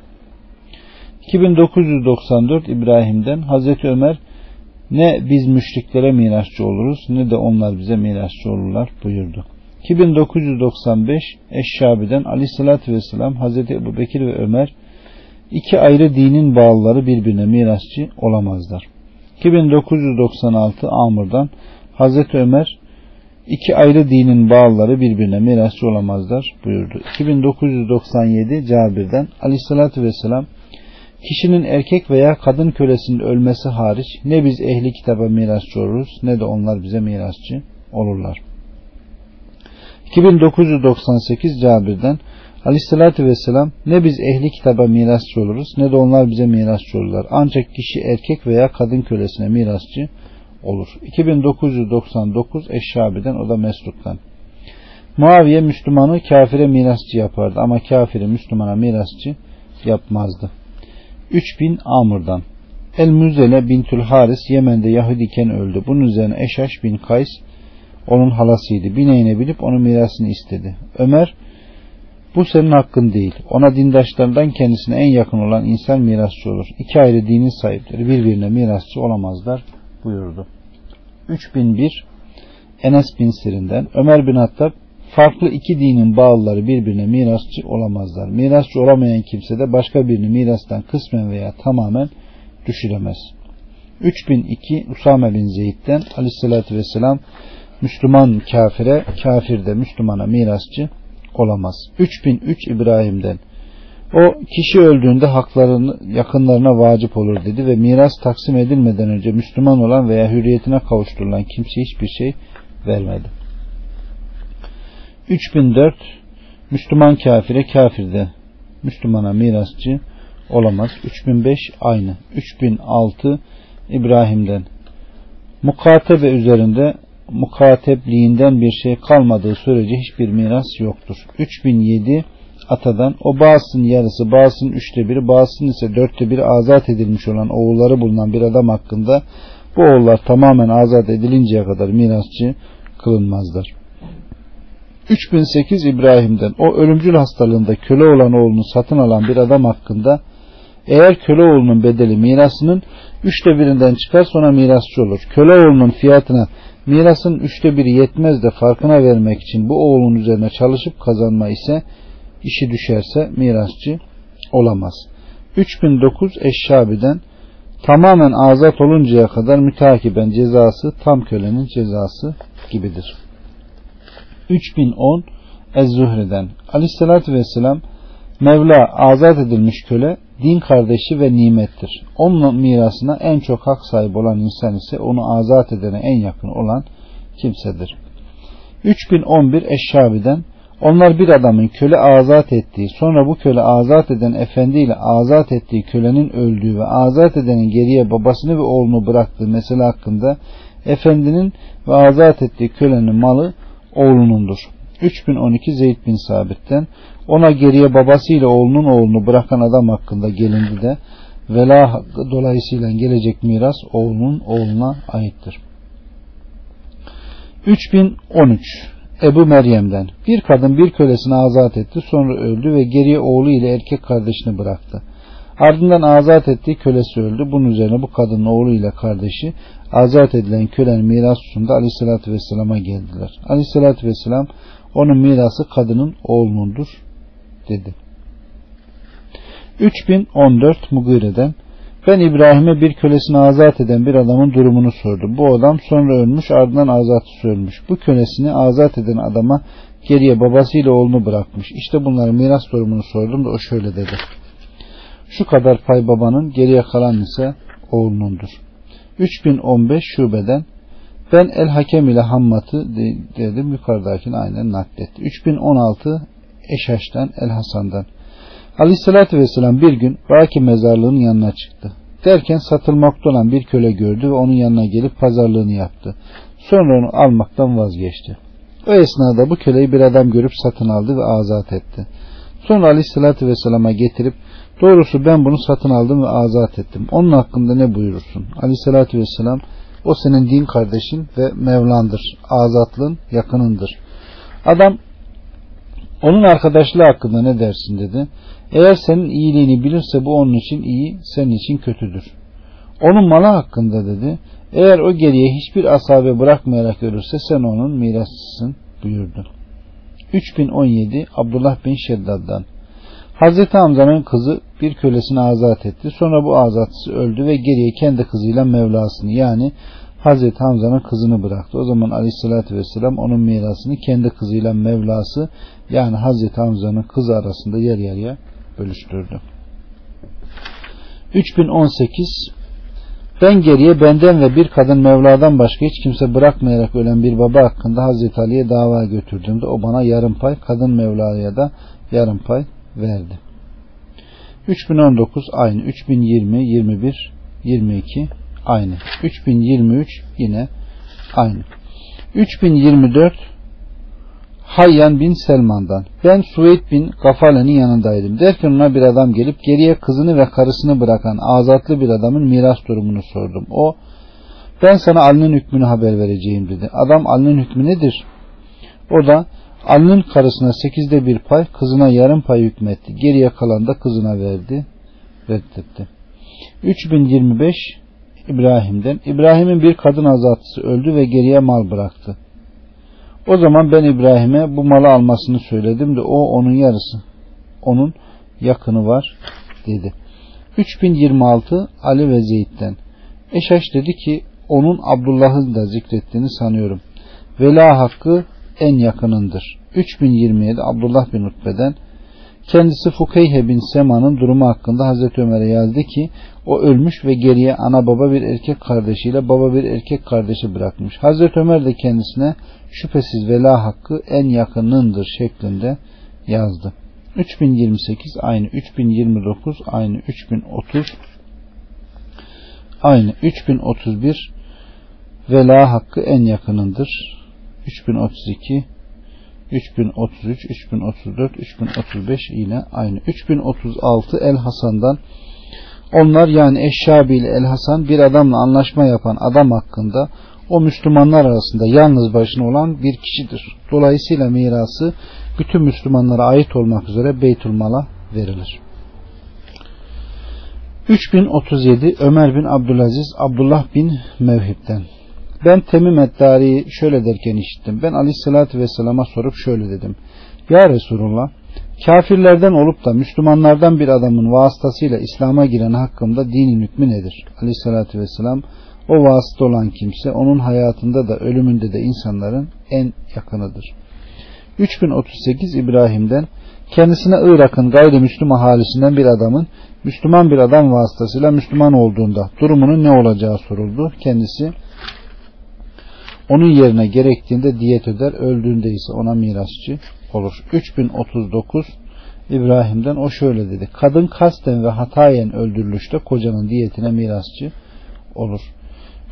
2994 İbrahim'den Hazreti Ömer ne biz müşriklere mirasçı oluruz ne de onlar bize mirasçı olurlar buyurdu. 2995 Eşşabi'den Aleyhisselatü Vesselam Hazreti Ebu Bekir ve Ömer iki ayrı dinin bağlıları birbirine mirasçı olamazlar. 2996 Amr'dan Hazreti Ömer iki ayrı dinin bağlıları birbirine mirasçı olamazlar buyurdu. 2997 Cabir'den Aleyhisselatü Vesselam Kişinin erkek veya kadın kölesinin ölmesi hariç ne biz ehli kitaba mirasçı oluruz ne de onlar bize mirasçı olurlar. 2998 Cabir'den Aleyhissalatü Vesselam ne biz ehli kitaba mirasçı oluruz ne de onlar bize mirasçı olurlar. Ancak kişi erkek veya kadın kölesine mirasçı olur. 2999 Eşşabi'den o da Mesruk'tan. Muaviye Müslümanı kafire mirasçı yapardı ama kafiri Müslümana mirasçı yapmazdı. 3000 Amr'dan El Müzele bintül Haris Yemen'de Yahudiyken öldü. Bunun üzerine Eşaş bin Kays onun halasıydı. Bineğine bilip onun mirasını istedi. Ömer bu senin hakkın değil. Ona dindaşlarından kendisine en yakın olan insan mirasçı olur. İki ayrı dinin sahipleri birbirine mirasçı olamazlar buyurdu. 3001 Enes bin Sirin'den Ömer bin Hattab farklı iki dinin bağlıları birbirine mirasçı olamazlar. Mirasçı olamayan kimse de başka birini mirastan kısmen veya tamamen düşüremez. 3002 Usame bin Zeyd'den aleyhissalatü vesselam Müslüman kafire, kafir de Müslümana mirasçı olamaz. 3003 İbrahim'den o kişi öldüğünde haklarını yakınlarına vacip olur dedi ve miras taksim edilmeden önce Müslüman olan veya hürriyetine kavuşturulan kimse hiçbir şey vermedi. 3004 Müslüman kafire kafirde Müslümana mirasçı olamaz. 3005 aynı. 3006 İbrahim'den mukatebe üzerinde mukatebliğinden bir şey kalmadığı sürece hiçbir miras yoktur. 3007 atadan o bağısının yarısı, bağısının üçte biri, bağısının ise dörtte biri azat edilmiş olan oğulları bulunan bir adam hakkında bu oğullar tamamen azat edilinceye kadar mirasçı kılınmazlar. 3008 İbrahim'den o ölümcül hastalığında köle olan oğlunu satın alan bir adam hakkında eğer köle oğlunun bedeli mirasının üçte birinden çıkar sonra mirasçı olur. Köle oğlunun fiyatına mirasın üçte biri yetmez de farkına vermek için bu oğlun üzerine çalışıp kazanma ise işi düşerse mirasçı olamaz. 3009 Eşşabi'den tamamen azat oluncaya kadar mütakiben cezası tam kölenin cezası gibidir. 3010 Ez-Zuhri'den Aleyhisselatü Vesselam Mevla azat edilmiş köle din kardeşi ve nimettir. Onun mirasına en çok hak sahibi olan insan ise onu azat edene en yakın olan kimsedir. 3011 Eşşabi'den onlar bir adamın köle azat ettiği, sonra bu köle azat eden efendiyle azat ettiği kölenin öldüğü ve azat edenin geriye babasını ve oğlunu bıraktığı mesele hakkında efendinin ve azat ettiği kölenin malı oğlunundur. 3012 Zeyd bin Sabit'ten ona geriye babasıyla oğlunun oğlunu bırakan adam hakkında gelindi de vela hakkı dolayısıyla gelecek miras oğlunun oğluna aittir. 3013 Ebu Meryem'den bir kadın bir kölesini azat etti sonra öldü ve geriye oğlu ile erkek kardeşini bıraktı. Ardından azat ettiği kölesi öldü. Bunun üzerine bu kadının oğlu ile kardeşi azat edilen kölenin miras hususunda aleyhissalatü vesselama geldiler. Aleyhissalatü vesselam onun mirası kadının oğlunundur dedi. 3014 Mugire'den ben İbrahim'e bir kölesini azat eden bir adamın durumunu sordum. Bu adam sonra ölmüş ardından azat ölmüş. Bu kölesini azat eden adama geriye babasıyla oğlunu bırakmış. İşte bunların miras durumunu sordum da o şöyle dedi. Şu kadar pay babanın geriye kalan ise oğlunundur. 3015 şubeden ben El Hakem ile Hammat'ı dedim yukarıdakini aynen nakletti. 3016 Eşaş'tan El Hasan'dan. Aleyhissalatü Vesselam bir gün Baki mezarlığının yanına çıktı. Derken satılmakta olan bir köle gördü ve onun yanına gelip pazarlığını yaptı. Sonra onu almaktan vazgeçti. O esnada bu köleyi bir adam görüp satın aldı ve azat etti. Sonra Aleyhisselatü Vesselam'a getirip doğrusu ben bunu satın aldım ve azat ettim. Onun hakkında ne buyurursun? Aleyhisselatü Vesselam o senin din kardeşin ve Mevlandır. Azatlığın yakınındır. Adam onun arkadaşlığı hakkında ne dersin dedi. Eğer senin iyiliğini bilirse bu onun için iyi, senin için kötüdür. Onun malı hakkında dedi. Eğer o geriye hiçbir asabe bırakmayarak ölürse sen onun mirasçısın buyurdu. 3017 Abdullah bin Şeddad'dan Hazreti Hamza'nın kızı bir kölesini azat etti. Sonra bu azatısı öldü ve geriye kendi kızıyla Mevlasını yani Hazreti Hamza'nın kızını bıraktı. O zaman Aleyhisselatü Vesselam onun mirasını kendi kızıyla Mevlası yani Hazreti Hamza'nın kızı arasında yer yarıya bölüştürdü. 3018 ben geriye benden ve bir kadın Mevla'dan başka hiç kimse bırakmayarak ölen bir baba hakkında Hazreti Ali'ye dava götürdüğümde o bana yarım pay, kadın Mevla'ya da yarım pay verdi. 3019 aynı, 3020, 21, 22 aynı. 3023 yine aynı. 3024 Hayyan bin Selman'dan. Ben Suveyd bin Gafale'nin yanındaydım. Derken ona bir adam gelip geriye kızını ve karısını bırakan azatlı bir adamın miras durumunu sordum. O ben sana Ali'nin hükmünü haber vereceğim dedi. Adam Ali'nin hükmü nedir? O da Ali'nin karısına sekizde bir pay, kızına yarım pay hükmetti. Geriye kalan da kızına verdi. Reddetti. 3025 İbrahim'den. İbrahim'in bir kadın azatlısı öldü ve geriye mal bıraktı. O zaman ben İbrahim'e bu malı almasını söyledim de o onun yarısı. Onun yakını var dedi. 3026 Ali ve Zeyd'den. Eşaş dedi ki onun Abdullah'ı da zikrettiğini sanıyorum. Vela hakkı en yakınındır. 3027 Abdullah bin Utbe'den kendisi Fukeyhe bin Sema'nın durumu hakkında Hazreti Ömer'e yazdı ki o ölmüş ve geriye ana baba bir erkek kardeşiyle baba bir erkek kardeşi bırakmış. Hazreti Ömer de kendisine şüphesiz vela hakkı en yakınındır şeklinde yazdı. 3028 aynı 3029 aynı 3030 aynı 3031 vela hakkı en yakınındır. 3032 3033, 3034, 3035 yine aynı. 3036 El Hasan'dan onlar yani Eşşabi ile El Hasan bir adamla anlaşma yapan adam hakkında o Müslümanlar arasında yalnız başına olan bir kişidir. Dolayısıyla mirası bütün Müslümanlara ait olmak üzere Beytülmal'a verilir. 3037 Ömer bin Abdülaziz Abdullah bin Mevhib'den ben Temim Eddari'yi şöyle derken işittim. Ben aleyhissalatü vesselama sorup şöyle dedim. Ya Resulullah kafirlerden olup da Müslümanlardan bir adamın vasıtasıyla İslam'a giren hakkında dinin hükmü nedir? Aleyhissalatü vesselam o vasıta olan kimse onun hayatında da ölümünde de insanların en yakınıdır. 3038 İbrahim'den kendisine Irak'ın gayrimüslim ahalisinden bir adamın Müslüman bir adam vasıtasıyla Müslüman olduğunda durumunun ne olacağı soruldu. Kendisi onun yerine gerektiğinde diyet öder, öldüğünde ise ona mirasçı olur. 3039 İbrahim'den o şöyle dedi. Kadın kasten ve hatayen öldürülüşte kocanın diyetine mirasçı olur.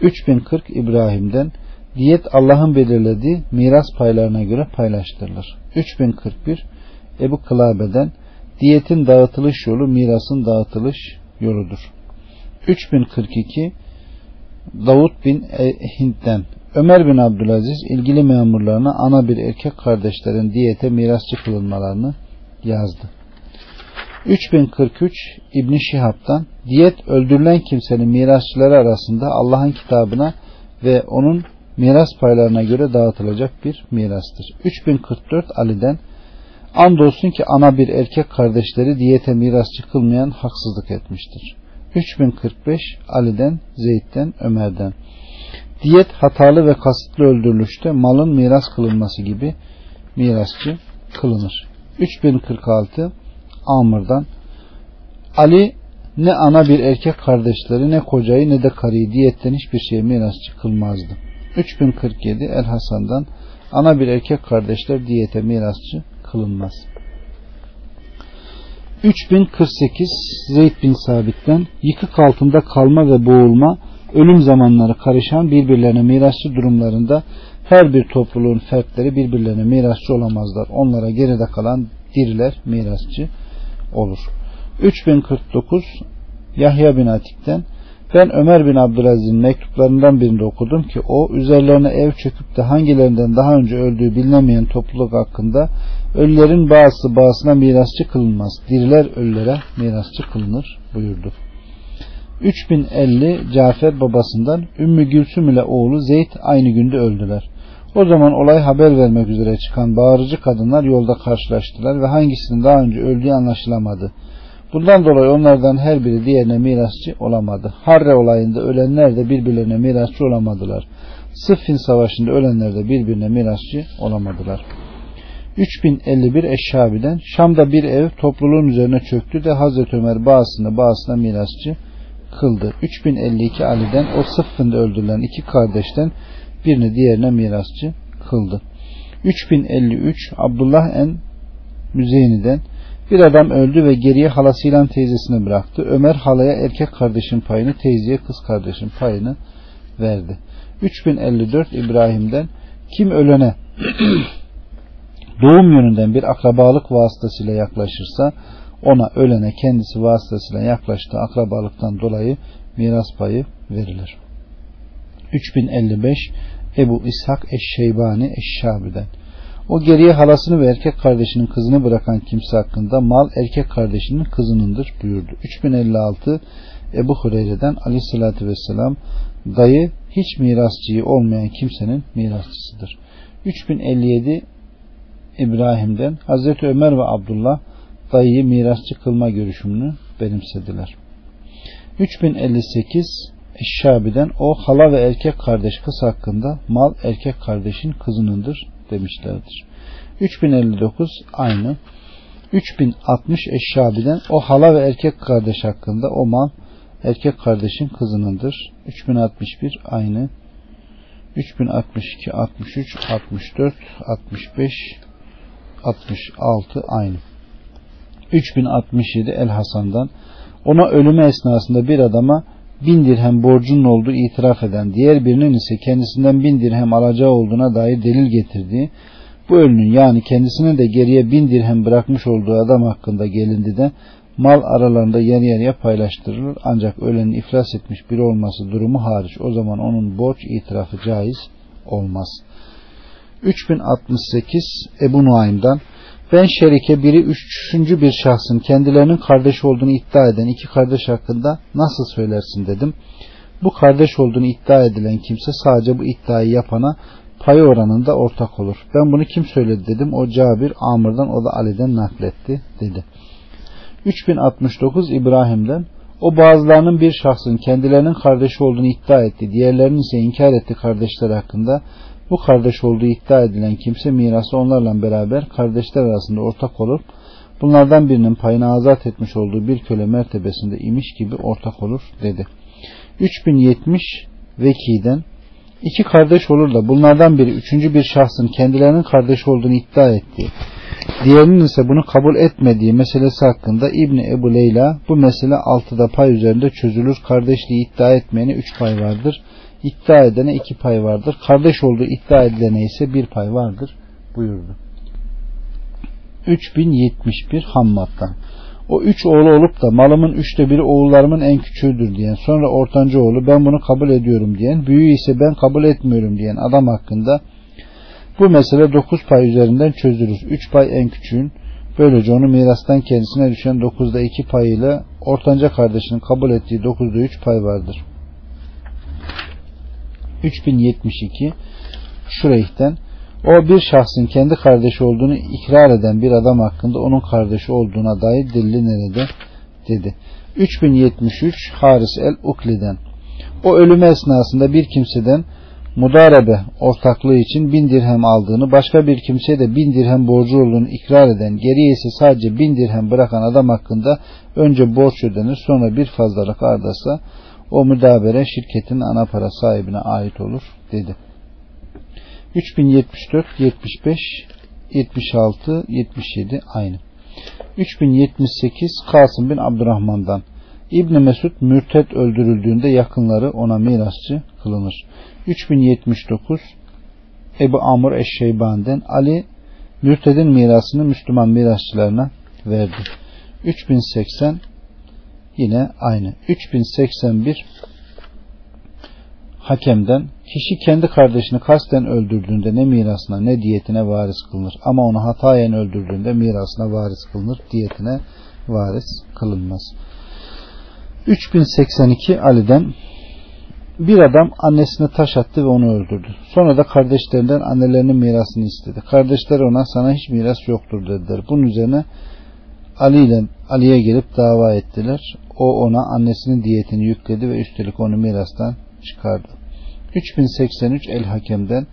3040 İbrahim'den diyet Allah'ın belirlediği miras paylarına göre paylaştırılır. 3041 Ebu Kılabe'den diyetin dağıtılış yolu mirasın dağıtılış yoludur. 3042 Davut bin Hind'den Ömer bin Abdülaziz ilgili memurlarına ana bir erkek kardeşlerin diyete mirasçı kılınmalarını yazdı. 3043 İbn Şihab'dan diyet öldürülen kimsenin mirasçıları arasında Allah'ın kitabına ve onun miras paylarına göre dağıtılacak bir mirastır. 3044 Ali'den andolsun ki ana bir erkek kardeşleri diyete mirasçı kılmayan haksızlık etmiştir. 3045 Ali'den, Zeyd'den, Ömer'den Diyet hatalı ve kasıtlı öldürülüşte malın miras kılınması gibi mirasçı kılınır. 3046 Amr'dan Ali ne ana bir erkek kardeşleri ne kocayı ne de karıyı diyetten hiçbir şeye mirasçı kılmazdı. 3047 El Hasan'dan ana bir erkek kardeşler diyete mirasçı kılınmaz. 3048 Zeyd bin Sabit'ten yıkık altında kalma ve boğulma ölüm zamanları karışan birbirlerine mirasçı durumlarında her bir topluluğun fertleri birbirlerine mirasçı olamazlar. Onlara geride kalan diriler mirasçı olur. 3049 Yahya bin Atik'ten ben Ömer bin Abdülaziz'in mektuplarından birinde okudum ki o üzerlerine ev çöküp de hangilerinden daha önce öldüğü bilinemeyen topluluk hakkında ölülerin bazısı bazısına mirasçı kılınmaz. Diriler ölülere mirasçı kılınır buyurdu. 3050 Cafer babasından Ümmü Gülsüm ile oğlu Zeyd aynı günde öldüler. O zaman olay haber vermek üzere çıkan bağırıcı kadınlar yolda karşılaştılar ve hangisinin daha önce öldüğü anlaşılamadı. Bundan dolayı onlardan her biri diğerine mirasçı olamadı. Harre olayında ölenler de birbirlerine mirasçı olamadılar. Sıffin savaşında ölenler de birbirine mirasçı olamadılar. 3051 Eşşabi'den Şam'da bir ev topluluğun üzerine çöktü de Hazreti Ömer bazısına bazısına mirasçı kıldı. 3052 Ali'den o sıffında öldürülen iki kardeşten birini diğerine mirasçı kıldı. 3053 Abdullah en Müzeyni'den bir adam öldü ve geriye halasıyla teyzesini bıraktı. Ömer halaya erkek kardeşin payını, teyzeye kız kardeşin payını verdi. 3054 İbrahim'den kim ölene doğum yönünden bir akrabalık vasıtasıyla yaklaşırsa ona ölene kendisi vasıtasıyla yaklaştığı akrabalıktan dolayı miras payı verilir. 3055 Ebu İshak Eşşeybani Eşşabi'den o geriye halasını ve erkek kardeşinin kızını bırakan kimse hakkında mal erkek kardeşinin kızınındır buyurdu. 3056 Ebu Hureyre'den aleyhissalatü vesselam dayı hiç mirasçıyı olmayan kimsenin mirasçısıdır. 3057 İbrahim'den Hazreti Ömer ve Abdullah dayıyı mirasçı kılma görüşümünü benimsediler. 3058 Eşşabi'den o hala ve erkek kardeş kız hakkında mal erkek kardeşin kızınındır demişlerdir. 3059 aynı. 3060 Eşşabi'den o hala ve erkek kardeş hakkında o mal erkek kardeşin kızınındır. 3061 aynı. 3062, 63, 64, 65, 66 aynı. 3067 El Hasan'dan ona ölümü esnasında bir adama bin dirhem borcunun olduğu itiraf eden, diğer birinin ise kendisinden bin dirhem alacağı olduğuna dair delil getirdiği, bu ölünün yani kendisine de geriye bin dirhem bırakmış olduğu adam hakkında gelindi de mal aralarında yer yarıya paylaştırılır. Ancak ölenin iflas etmiş biri olması durumu hariç o zaman onun borç itirafı caiz olmaz. 3068 Ebu Nuaym'dan ben şerike biri üçüncü bir şahsın kendilerinin kardeş olduğunu iddia eden iki kardeş hakkında nasıl söylersin dedim. Bu kardeş olduğunu iddia edilen kimse sadece bu iddiayı yapana pay oranında ortak olur. Ben bunu kim söyledi dedim. O Cabir Amr'dan o da Ali'den nakletti dedi. 3069 İbrahim'den o bazılarının bir şahsın kendilerinin kardeşi olduğunu iddia etti. Diğerlerinin ise inkar etti kardeşler hakkında. Bu kardeş olduğu iddia edilen kimse mirası onlarla beraber kardeşler arasında ortak olup bunlardan birinin payını azat etmiş olduğu bir köle mertebesinde imiş gibi ortak olur dedi. 3070 Veki'den iki kardeş olur da bunlardan biri üçüncü bir şahsın kendilerinin kardeş olduğunu iddia ettiği, diğerinin ise bunu kabul etmediği meselesi hakkında İbni Ebu Leyla bu mesele altıda pay üzerinde çözülür. Kardeşliği iddia etmeyene üç pay vardır iddia edene iki pay vardır. Kardeş olduğu iddia edilene ise bir pay vardır buyurdu. 3071 Hammad'dan. O üç oğlu olup da malımın üçte biri oğullarımın en küçüğüdür diyen, sonra ortanca oğlu ben bunu kabul ediyorum diyen, büyüğü ise ben kabul etmiyorum diyen adam hakkında bu mesele dokuz pay üzerinden çözülür. Üç pay en küçüğün, böylece onu mirastan kendisine düşen dokuzda iki payıyla ortanca kardeşinin kabul ettiği dokuzda üç pay vardır. 3072 Şureyh'ten. O bir şahsın kendi kardeşi olduğunu ikrar eden bir adam hakkında onun kardeşi olduğuna dair delili nerede? Dedi. 3073 Haris el Ukli'den o ölümü esnasında bir kimseden mudarebe ortaklığı için bin dirhem aldığını, başka bir kimseye de bin dirhem borcu olduğunu ikrar eden, geriye ise sadece bin dirhem bırakan adam hakkında önce borç ödenir, sonra bir fazlalık ardasa o müdabere şirketin ana para sahibine ait olur dedi. 3074, 75, 76, 77 aynı. 3078 Kasım bin Abdurrahman'dan İbn Mesud mürted öldürüldüğünde yakınları ona mirasçı kılınır. 3079 Ebu Amr Eşşeyban'den Ali mürtedin mirasını Müslüman mirasçılarına verdi. 3080 yine aynı. 3081 hakemden kişi kendi kardeşini kasten öldürdüğünde ne mirasına ne diyetine varis kılınır. Ama onu hatayen öldürdüğünde mirasına varis kılınır. Diyetine varis kılınmaz. 3082 Ali'den bir adam annesine taş attı ve onu öldürdü. Sonra da kardeşlerinden annelerinin mirasını istedi. Kardeşler ona sana hiç miras yoktur dediler. Bunun üzerine Ali ile Ali'ye gelip dava ettiler. O ona annesinin diyetini yükledi ve üstelik onu mirastan çıkardı. 3083 El Hakem'den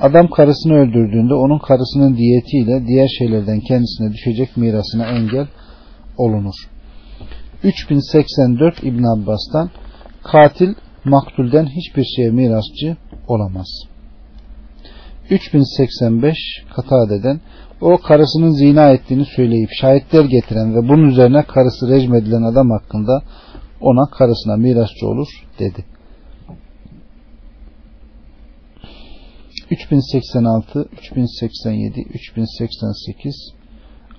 adam karısını öldürdüğünde onun karısının diyetiyle diğer şeylerden kendisine düşecek mirasına engel olunur. 3084 İbn Abbas'tan katil maktulden hiçbir şeye mirasçı olamaz. 3085 Katade'den o karısının zina ettiğini söyleyip şahitler getiren ve bunun üzerine karısı rejim edilen adam hakkında ona karısına mirasçı olur dedi. 3086, 3087, 3088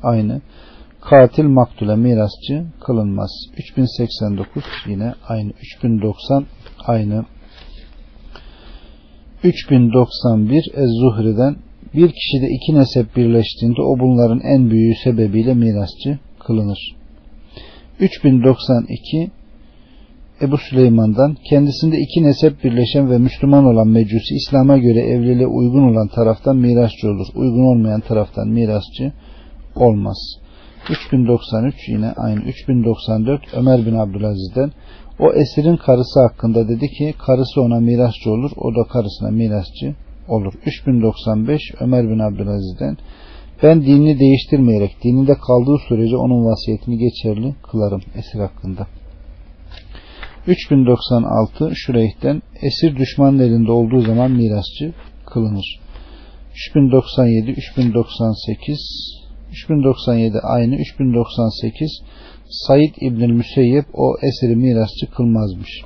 aynı. Katil maktule mirasçı kılınmaz. 3089 yine aynı. 3090 aynı. 3091 Ez-Zuhri'den bir kişide iki nesep birleştiğinde o bunların en büyüğü sebebiyle mirasçı kılınır. 3092 Ebu Süleyman'dan kendisinde iki nesep birleşen ve Müslüman olan mecusi İslam'a göre evliliğe uygun olan taraftan mirasçı olur. Uygun olmayan taraftan mirasçı olmaz. 3093 yine aynı 3094 Ömer bin Abdülaziz'den o esirin karısı hakkında dedi ki karısı ona mirasçı olur o da karısına mirasçı olur. 3095 Ömer bin Abdülaziz'den ben dinini değiştirmeyerek dininde kaldığı sürece onun vasiyetini geçerli kılarım esir hakkında. 3096 Şureyh'ten esir düşmanın elinde olduğu zaman mirasçı kılınır. 3097 3098 3097 aynı 3098 Said İbnül Müseyyep o eseri mirasçı kılmazmış.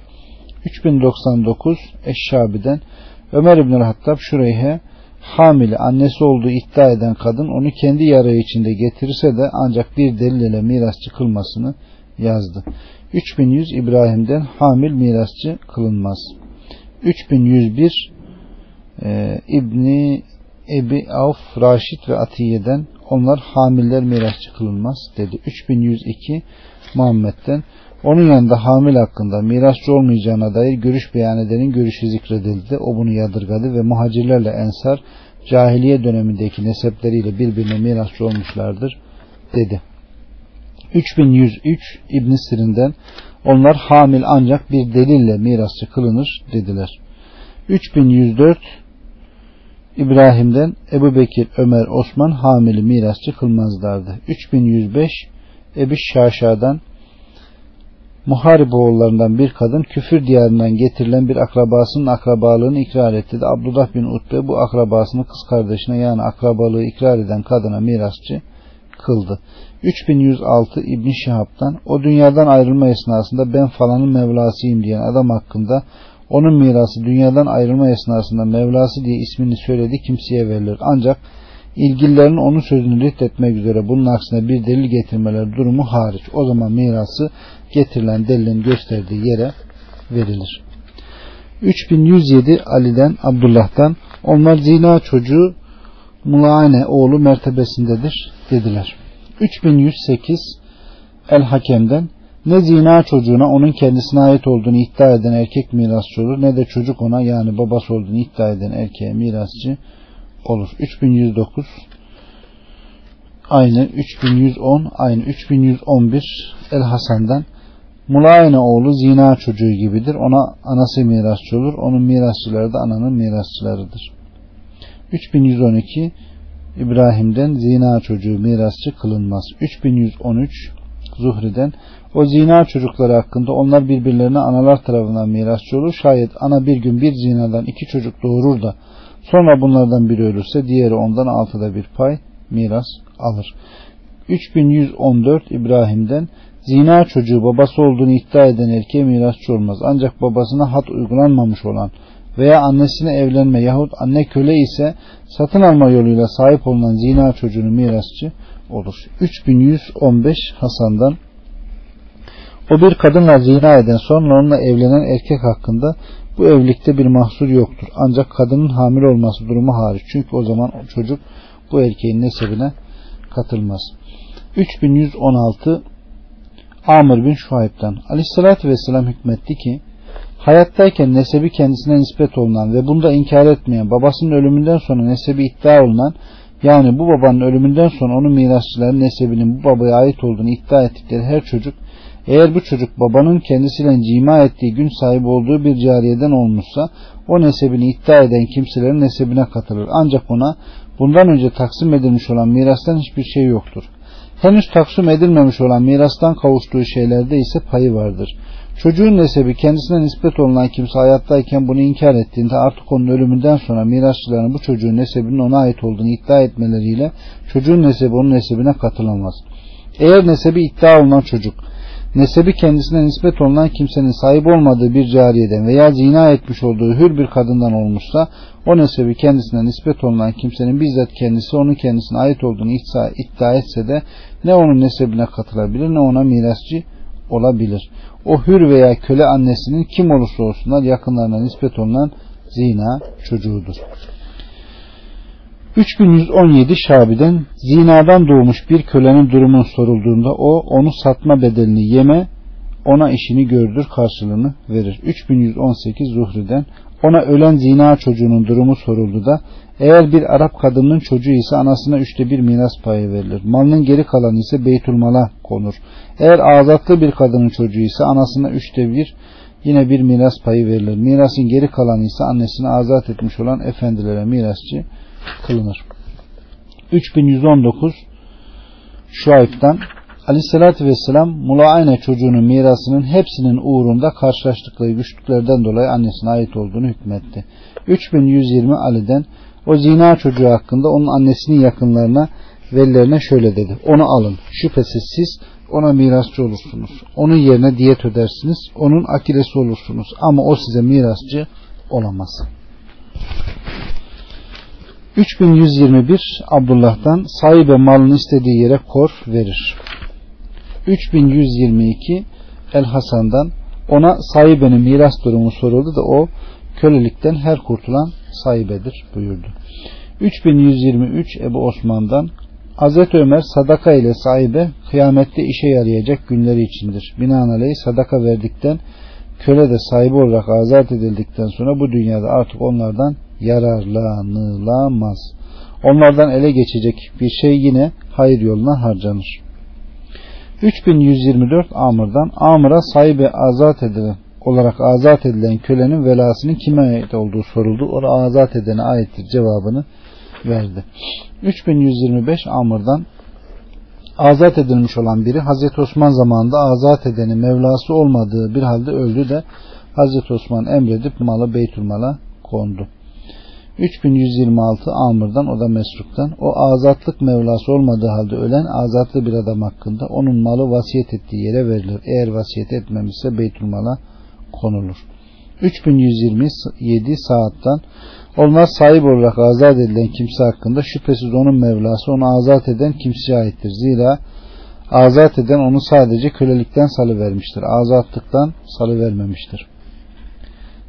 3099 Eşşabi'den Ömer İbnül Hattab Şureyhe hamile annesi olduğu iddia eden kadın onu kendi yarağı içinde getirirse de ancak bir delil ile mirasçı kılmasını yazdı. 3100 İbrahim'den hamil mirasçı kılınmaz. 3101 e, İbni Ebi Avf, Raşid ve Atiye'den onlar hamiller mirasçı kılınmaz dedi. 3102 Muhammed'den onun yanında hamil hakkında mirasçı olmayacağına dair görüş beyan edenin görüşü zikredildi. O bunu yadırgadı ve muhacirlerle ensar cahiliye dönemindeki nesepleriyle birbirine mirasçı olmuşlardır dedi. 3103 İbn Sirin'den onlar hamil ancak bir delille mirasçı kılınır dediler. 3104 İbrahim'den Ebu Bekir, Ömer, Osman hamili mirasçı kılmazlardı. 3105 Ebu Şaşa'dan Muharib oğullarından bir kadın küfür diyarından getirilen bir akrabasının akrabalığını ikrar etti de Abdullah bin Utbe bu akrabasını kız kardeşine yani akrabalığı ikrar eden kadına mirasçı kıldı. 3106 İbn Şihab'dan o dünyadan ayrılma esnasında ben falanın Mevlasıyım diyen adam hakkında onun mirası dünyadan ayrılma esnasında Mevlası diye ismini söyledi kimseye verilir. Ancak ilgililerin onun sözünü reddetmek üzere bunun aksine bir delil getirmeleri durumu hariç. O zaman mirası getirilen delilin gösterdiği yere verilir. 3107 Ali'den Abdullah'tan onlar zina çocuğu Mulane oğlu mertebesindedir dediler. 3108 El Hakem'den ne zina çocuğuna onun kendisine ait olduğunu iddia eden erkek mirasçı olur ne de çocuk ona yani babası olduğunu iddia eden erkeğe mirasçı olur. 3109 aynı 3110 aynı 3111 El Hasan'dan Mulayene oğlu zina çocuğu gibidir. Ona anası mirasçı olur. Onun mirasçıları da ananın mirasçılarıdır. 3112 İbrahim'den zina çocuğu mirasçı kılınmaz. 3113 Zuhri'den o zina çocukları hakkında onlar birbirlerine analar tarafından mirasçı olur. Şayet ana bir gün bir zinadan iki çocuk doğurur da sonra bunlardan biri ölürse diğeri ondan altıda bir pay miras alır. 3114 İbrahim'den zina çocuğu babası olduğunu iddia eden erkeğe mirasçı olmaz. Ancak babasına hat uygulanmamış olan veya annesine evlenme yahut anne köle ise satın alma yoluyla sahip olunan zina çocuğunu mirasçı olur. 3115 Hasan'dan o bir kadınla zina eden sonra onunla evlenen erkek hakkında bu evlilikte bir mahsur yoktur. Ancak kadının hamile olması durumu hariç. Çünkü o zaman o çocuk bu erkeğin nesebine katılmaz. 3116 Amr bin Şuayb'dan Aleyhisselatü Vesselam hükmetti ki hayattayken nesebi kendisine nispet olunan ve bunda inkar etmeyen babasının ölümünden sonra nesebi iddia olunan yani bu babanın ölümünden sonra onun mirasçıların nesebinin bu babaya ait olduğunu iddia ettikleri her çocuk eğer bu çocuk babanın kendisiyle cima ettiği gün sahibi olduğu bir cariyeden olmuşsa o nesebini iddia eden kimselerin nesebine katılır. Ancak ona bundan önce taksim edilmiş olan mirastan hiçbir şey yoktur. Henüz taksum edilmemiş olan mirastan kavuştuğu şeylerde ise payı vardır. Çocuğun nesebi kendisine nispet olunan kimse hayattayken bunu inkar ettiğinde artık onun ölümünden sonra mirasçıların bu çocuğun nesebinin ona ait olduğunu iddia etmeleriyle çocuğun nesebi onun nesebine katılamaz. Eğer nesebi iddia olunan çocuk nesebi kendisine nispet olunan kimsenin sahip olmadığı bir cariyeden veya zina etmiş olduğu hür bir kadından olmuşsa o nesebi kendisine nispet olunan kimsenin bizzat kendisi onun kendisine ait olduğunu iddia, etse de ne onun nesebine katılabilir ne ona mirasçı olabilir. O hür veya köle annesinin kim olursa olsunlar yakınlarına nispet olunan zina çocuğudur. 3117 Şabi'den zinadan doğmuş bir kölenin durumun sorulduğunda o onu satma bedelini yeme ona işini gördür karşılığını verir. 3118 Zuhri'den ona ölen zina çocuğunun durumu soruldu da eğer bir Arap kadının çocuğu ise anasına üçte bir miras payı verilir. Malının geri kalanı ise beytulmala konur. Eğer azatlı bir kadının çocuğu ise anasına üçte bir yine bir miras payı verilir. Mirasın geri kalanı ise annesini azat etmiş olan efendilere mirasçı kılınır. 3119 Şuayb'dan Aleyhisselatü Vesselam Mulaayne çocuğunun mirasının hepsinin uğrunda karşılaştıkları güçlüklerden dolayı annesine ait olduğunu hükmetti. 3120 Ali'den o zina çocuğu hakkında onun annesinin yakınlarına velilerine şöyle dedi. Onu alın. Şüphesiz siz ona mirasçı olursunuz. Onun yerine diyet ödersiniz. Onun akilesi olursunuz. Ama o size mirasçı olamaz. 3121 Abdullah'tan sahibe malını istediği yere kor verir. 3122 El Hasan'dan ona sahibenin miras durumu soruldu da o kölelikten her kurtulan sahibedir buyurdu. 3123 Ebu Osman'dan Hazreti Ömer sadaka ile sahibe kıyamette işe yarayacak günleri içindir. Binaenaleyh sadaka verdikten köle de sahibi olarak azat edildikten sonra bu dünyada artık onlardan yararlanılamaz. Onlardan ele geçecek bir şey yine hayır yoluna harcanır. 3124 Amr'dan Amr'a sahibi azat edilen olarak azat edilen kölenin velasının kime ait olduğu soruldu. O da azat edene aittir cevabını verdi. 3125 Amr'dan azat edilmiş olan biri Hazreti Osman zamanında azat edeni Mevlası olmadığı bir halde öldü de Hazreti Osman emredip malı Beytülmal'a kondu. 3126 Amr'dan o da Mesruk'tan o azatlık Mevlası olmadığı halde ölen azatlı bir adam hakkında onun malı vasiyet ettiği yere verilir. Eğer vasiyet etmemişse Beytülmal'a konulur. 3127 saatten onlar sahip olarak azat edilen kimse hakkında şüphesiz onun Mevlası onu azat eden kimseye aittir. Zira azat eden onu sadece kölelikten salıvermiştir. Azatlıktan salıvermemiştir.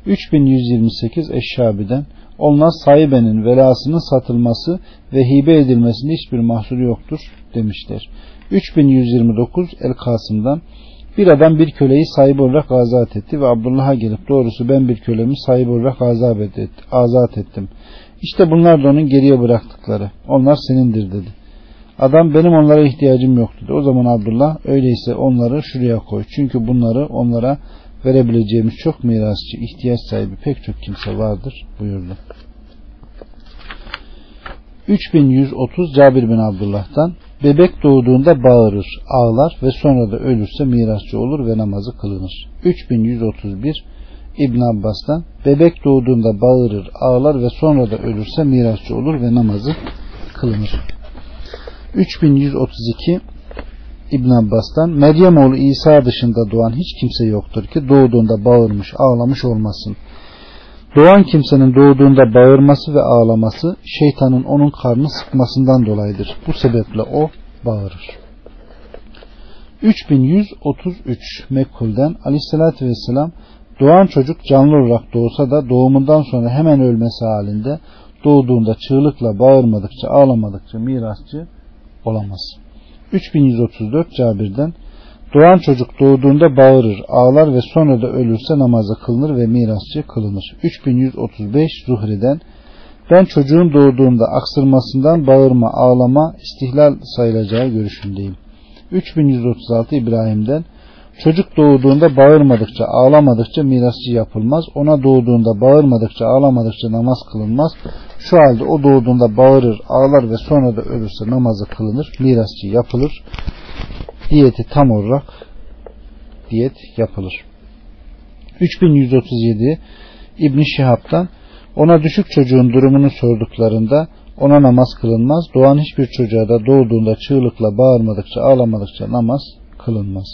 3128 Eşşabi'den onlar sahibenin velasının satılması ve hibe edilmesinde hiçbir mahsuru yoktur demişler. 3129 El Kasım'dan bir adam bir köleyi sahibi olarak azat etti ve Abdullah'a gelip doğrusu ben bir kölemi sahibi olarak azat, et, azat ettim. İşte bunlar da onun geriye bıraktıkları. Onlar senindir dedi. Adam benim onlara ihtiyacım yok dedi. O zaman Abdullah öyleyse onları şuraya koy. Çünkü bunları onlara verebileceğimiz çok mirasçı, ihtiyaç sahibi pek çok kimse vardır buyurdu. 3130 Cabir bin Abdullah'tan bebek doğduğunda bağırır, ağlar ve sonra da ölürse mirasçı olur ve namazı kılınır. 3131 İbn Abbas'tan bebek doğduğunda bağırır, ağlar ve sonra da ölürse mirasçı olur ve namazı kılınır. 3132 İbn Abbas'tan Meryem oğlu İsa dışında doğan hiç kimse yoktur ki doğduğunda bağırmış, ağlamış olmasın. Doğan kimsenin doğduğunda bağırması ve ağlaması şeytanın onun karnını sıkmasından dolayıdır. Bu sebeple o bağırır. 3133 Mekkul'den Aleyhisselatü Vesselam doğan çocuk canlı olarak doğsa da doğumundan sonra hemen ölmesi halinde doğduğunda çığlıkla bağırmadıkça ağlamadıkça mirasçı olamaz. 3134 Cabir'den Doğan çocuk doğduğunda bağırır, ağlar ve sonra da ölürse namazı kılınır ve mirasçı kılınır. 3135 Zuhri'den ben çocuğun doğduğunda aksırmasından bağırma, ağlama, istihlal sayılacağı görüşündeyim. 3136 İbrahim'den Çocuk doğduğunda bağırmadıkça, ağlamadıkça mirasçı yapılmaz. Ona doğduğunda bağırmadıkça, ağlamadıkça namaz kılınmaz. Şu halde o doğduğunda bağırır, ağlar ve sonra da ölürse namazı kılınır. Mirasçı yapılır. Diyeti tam olarak diyet yapılır. 3137 İbn Şihab'dan ona düşük çocuğun durumunu sorduklarında ona namaz kılınmaz. Doğan hiçbir çocuğa da doğduğunda çığlıkla bağırmadıkça ağlamadıkça namaz kılınmaz.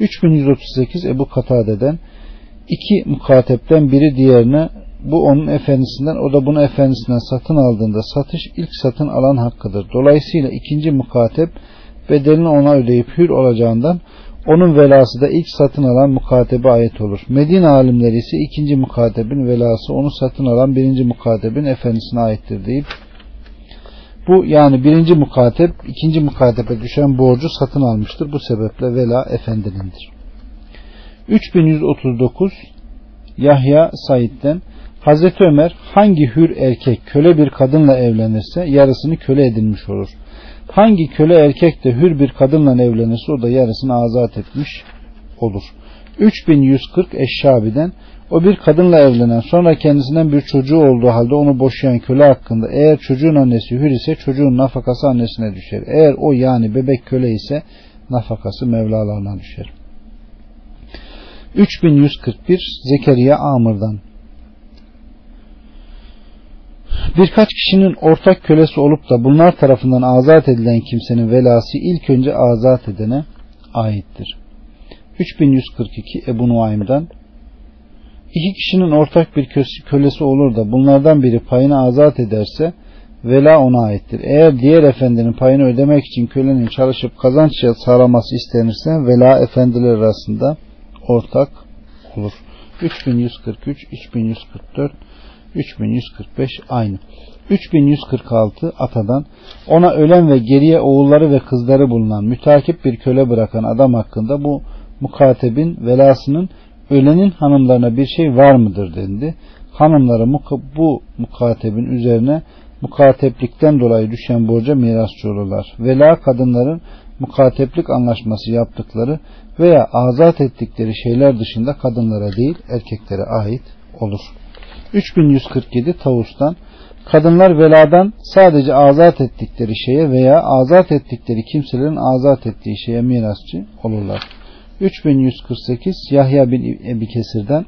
3138 Ebu Katade'den iki mukatepten biri diğerine bu onun efendisinden o da bunu efendisinden satın aldığında satış ilk satın alan hakkıdır. Dolayısıyla ikinci mukatep bedelini ona ödeyip hür olacağından onun velası da ilk satın alan mukatebe ait olur. Medine alimleri ise ikinci mukatebin velası onu satın alan birinci mukatebin efendisine aittir deyip bu yani birinci mukatep ikinci mukatebe düşen borcu satın almıştır. Bu sebeple vela efendinindir. 3139 Yahya Said'den Hazreti Ömer hangi hür erkek köle bir kadınla evlenirse yarısını köle edinmiş olur. Hangi köle erkek de hür bir kadınla evlenirse o da yarısını azat etmiş olur. 3140 Eşşabi'den o bir kadınla evlenen sonra kendisinden bir çocuğu olduğu halde onu boşayan köle hakkında eğer çocuğun annesi hür ise çocuğun nafakası annesine düşer. Eğer o yani bebek köle ise nafakası Mevlalarına düşer. 3141 Zekeriya Amr'dan Birkaç kişinin ortak kölesi olup da bunlar tarafından azat edilen kimsenin velası ilk önce azat edene aittir. 3142 Ebu Nuaym'dan İki kişinin ortak bir kölesi olur da bunlardan biri payını azat ederse vela ona aittir. Eğer diğer efendinin payını ödemek için kölenin çalışıp kazanç sağlaması istenirse vela efendiler arasında ortak olur. 3143, 3144, 3145 aynı. 3146 atadan ona ölen ve geriye oğulları ve kızları bulunan mütakip bir köle bırakan adam hakkında bu mukatebin velasının ölenin hanımlarına bir şey var mıdır dendi. Hanımları bu mukatebin üzerine mukateplikten dolayı düşen borca mirasçı olurlar. Vela kadınların mukateplik anlaşması yaptıkları veya azat ettikleri şeyler dışında kadınlara değil erkeklere ait olur. 3147 Tavus'tan kadınlar veladan sadece azat ettikleri şeye veya azat ettikleri kimselerin azat ettiği şeye mirasçı olurlar. 3148 Yahya bin Ebi Kesir'den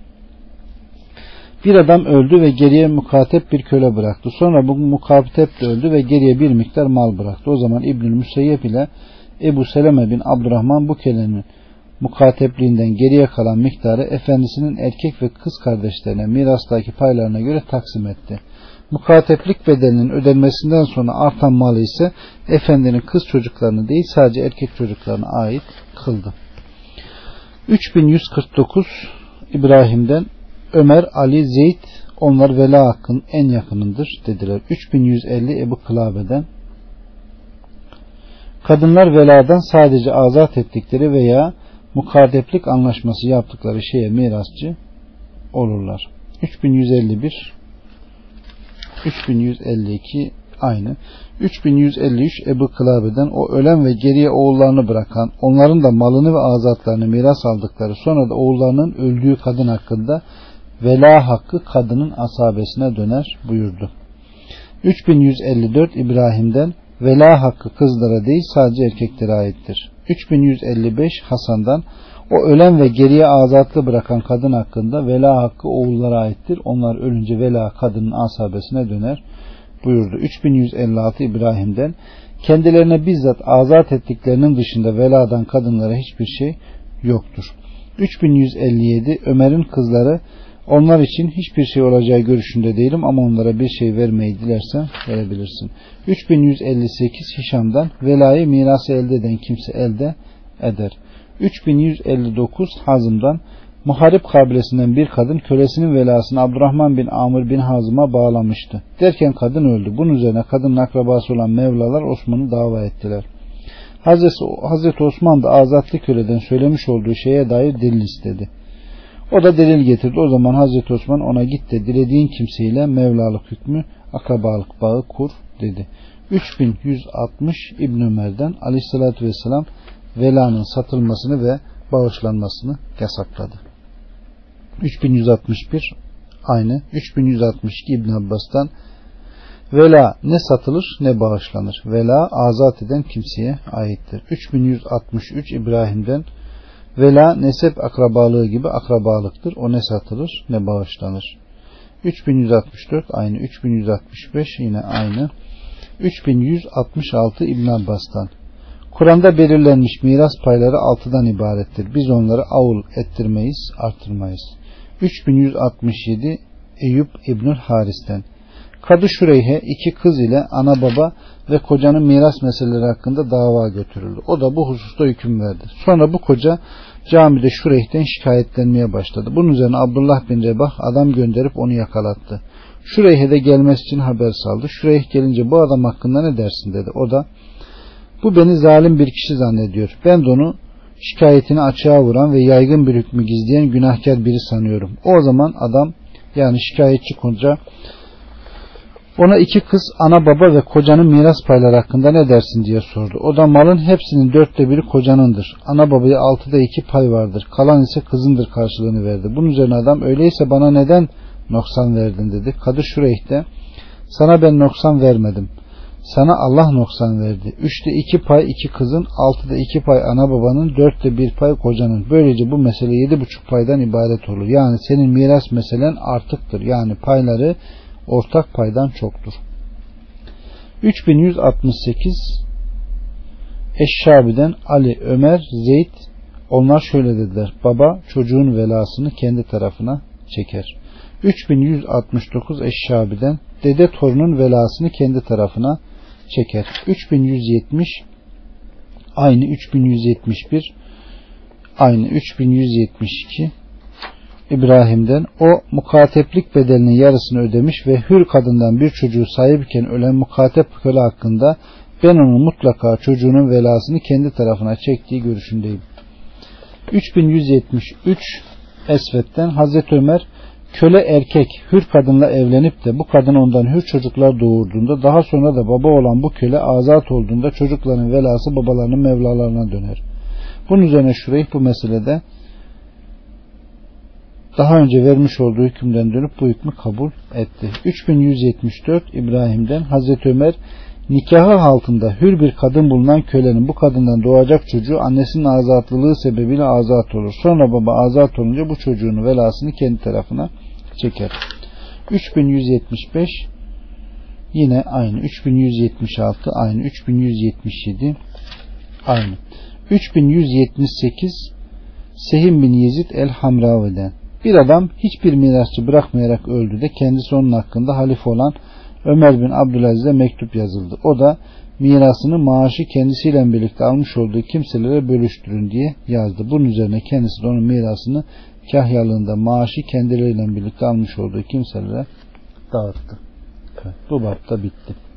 bir adam öldü ve geriye mukatep bir köle bıraktı. Sonra bu mukatep de öldü ve geriye bir miktar mal bıraktı. O zaman İbnül Müseyyep ile Ebu Seleme bin Abdurrahman bu kölenin mukatepliğinden geriye kalan miktarı efendisinin erkek ve kız kardeşlerine mirastaki paylarına göre taksim etti. Mukateplik bedelinin ödenmesinden sonra artan malı ise efendinin kız çocuklarını değil sadece erkek çocuklarına ait kıldı. 3149 İbrahim'den Ömer, Ali, Zeyd onlar vela hakkın en yakınındır dediler. 3150 Ebu Kılabe'den Kadınlar veladan sadece azat ettikleri veya mukadeplik anlaşması yaptıkları şeye mirasçı olurlar. 3151 3152 aynı. 3153 Ebu Kılabe'den o ölen ve geriye oğullarını bırakan, onların da malını ve azatlarını miras aldıkları, sonra da oğullarının öldüğü kadın hakkında vela hakkı kadının asabesine döner buyurdu. 3154 İbrahim'den vela hakkı kızlara değil sadece erkeklere aittir. 3155 Hasan'dan o ölen ve geriye azatlı bırakan kadın hakkında vela hakkı oğullara aittir. Onlar ölünce vela kadının asabesine döner buyurdu. 3156 İbrahim'den kendilerine bizzat azat ettiklerinin dışında veladan kadınlara hiçbir şey yoktur. 3157 Ömer'in kızları onlar için hiçbir şey olacağı görüşünde değilim ama onlara bir şey vermeyi dilersen verebilirsin. 3158 Hişam'dan velayı mirası elde eden kimse elde eder. 3159 Hazım'dan Muharip kabilesinden bir kadın kölesinin velasını Abdurrahman bin Amr bin Hazım'a bağlamıştı. Derken kadın öldü. Bunun üzerine kadının akrabası olan Mevlalar Osman'ı dava ettiler. Hazreti, Hazreti Osman da azatlı köleden söylemiş olduğu şeye dair delil istedi. O da delil getirdi. O zaman Hazreti Osman ona git de dilediğin kimseyle Mevlalık hükmü akrabalık bağı kur dedi. 3160 İbn Ömer'den aleyhissalatü vesselam velanın satılmasını ve bağışlanmasını yasakladı. 3161 aynı. 3162 İbn Abbas'tan Vela ne satılır ne bağışlanır. Vela azat eden kimseye aittir. 3163 İbrahim'den Vela nesep akrabalığı gibi akrabalıktır. O ne satılır ne bağışlanır. 3164 aynı. 3165 yine aynı. 3166 İbn Abbas'tan. Kur'an'da belirlenmiş miras payları altıdan ibarettir. Biz onları avul ettirmeyiz, artırmayız. 3167 Eyüp İbnül Haris'ten. Kadı Şureyhe iki kız ile ana baba ve kocanın miras meseleleri hakkında dava götürüldü. O da bu hususta hüküm verdi. Sonra bu koca camide Şureyh'ten şikayetlenmeye başladı. Bunun üzerine Abdullah bin Rebah adam gönderip onu yakalattı. Şureyh'e de gelmesi için haber saldı. Şureyh gelince bu adam hakkında ne dersin dedi. O da bu beni zalim bir kişi zannediyor. Ben de onu şikayetini açığa vuran ve yaygın bir hükmü gizleyen günahkar biri sanıyorum. O zaman adam yani şikayetçi koca ona iki kız, ana baba ve kocanın miras payları hakkında ne dersin diye sordu. O da malın hepsinin dörtte biri kocanındır. Ana babaya altıda iki pay vardır. Kalan ise kızındır karşılığını verdi. Bunun üzerine adam öyleyse bana neden noksan verdin dedi. Kadı Şureyh sana ben noksan vermedim. Sana Allah noksan verdi. Üçte iki pay iki kızın, altıda iki pay ana babanın, dörtte bir pay kocanın. Böylece bu mesele yedi buçuk paydan ibaret olur. Yani senin miras meselen artıktır. Yani payları ortak paydan çoktur. 3168 Eşşabi'den Ali, Ömer, Zeyd onlar şöyle dediler. Baba çocuğun velasını kendi tarafına çeker. 3169 Eşşabi'den dede torunun velasını kendi tarafına çeker. 3170 aynı 3171 aynı 3172 İbrahim'den o mukateplik bedelinin yarısını ödemiş ve hür kadından bir çocuğu sahipken ölen mukatep köle hakkında ben onun mutlaka çocuğunun velasını kendi tarafına çektiği görüşündeyim. 3173 Esvet'ten Hazreti Ömer köle erkek hür kadınla evlenip de bu kadın ondan hür çocuklar doğurduğunda daha sonra da baba olan bu köle azat olduğunda çocukların velası babalarının mevlalarına döner. Bunun üzerine Şureyh bu meselede daha önce vermiş olduğu hükümden dönüp bu hükmü kabul etti. 3174 İbrahim'den Hazreti Ömer nikahı altında hür bir kadın bulunan kölenin bu kadından doğacak çocuğu annesinin azatlılığı sebebiyle azat olur. Sonra baba azat olunca bu çocuğunu velasını kendi tarafına çeker. 3175 yine aynı. 3176 aynı. 3177 aynı. 3178 Sehim bin Yezid el-Hamravi'den bir adam hiçbir mirasçı bırakmayarak öldü de kendisi onun hakkında halife olan Ömer bin Abdülaziz'e mektup yazıldı. O da mirasını maaşı kendisiyle birlikte almış olduğu kimselere bölüştürün diye yazdı. Bunun üzerine kendisi de onun mirasını kahyalığında maaşı kendileriyle birlikte almış olduğu kimselere dağıttı. Evet, bu bapta bitti.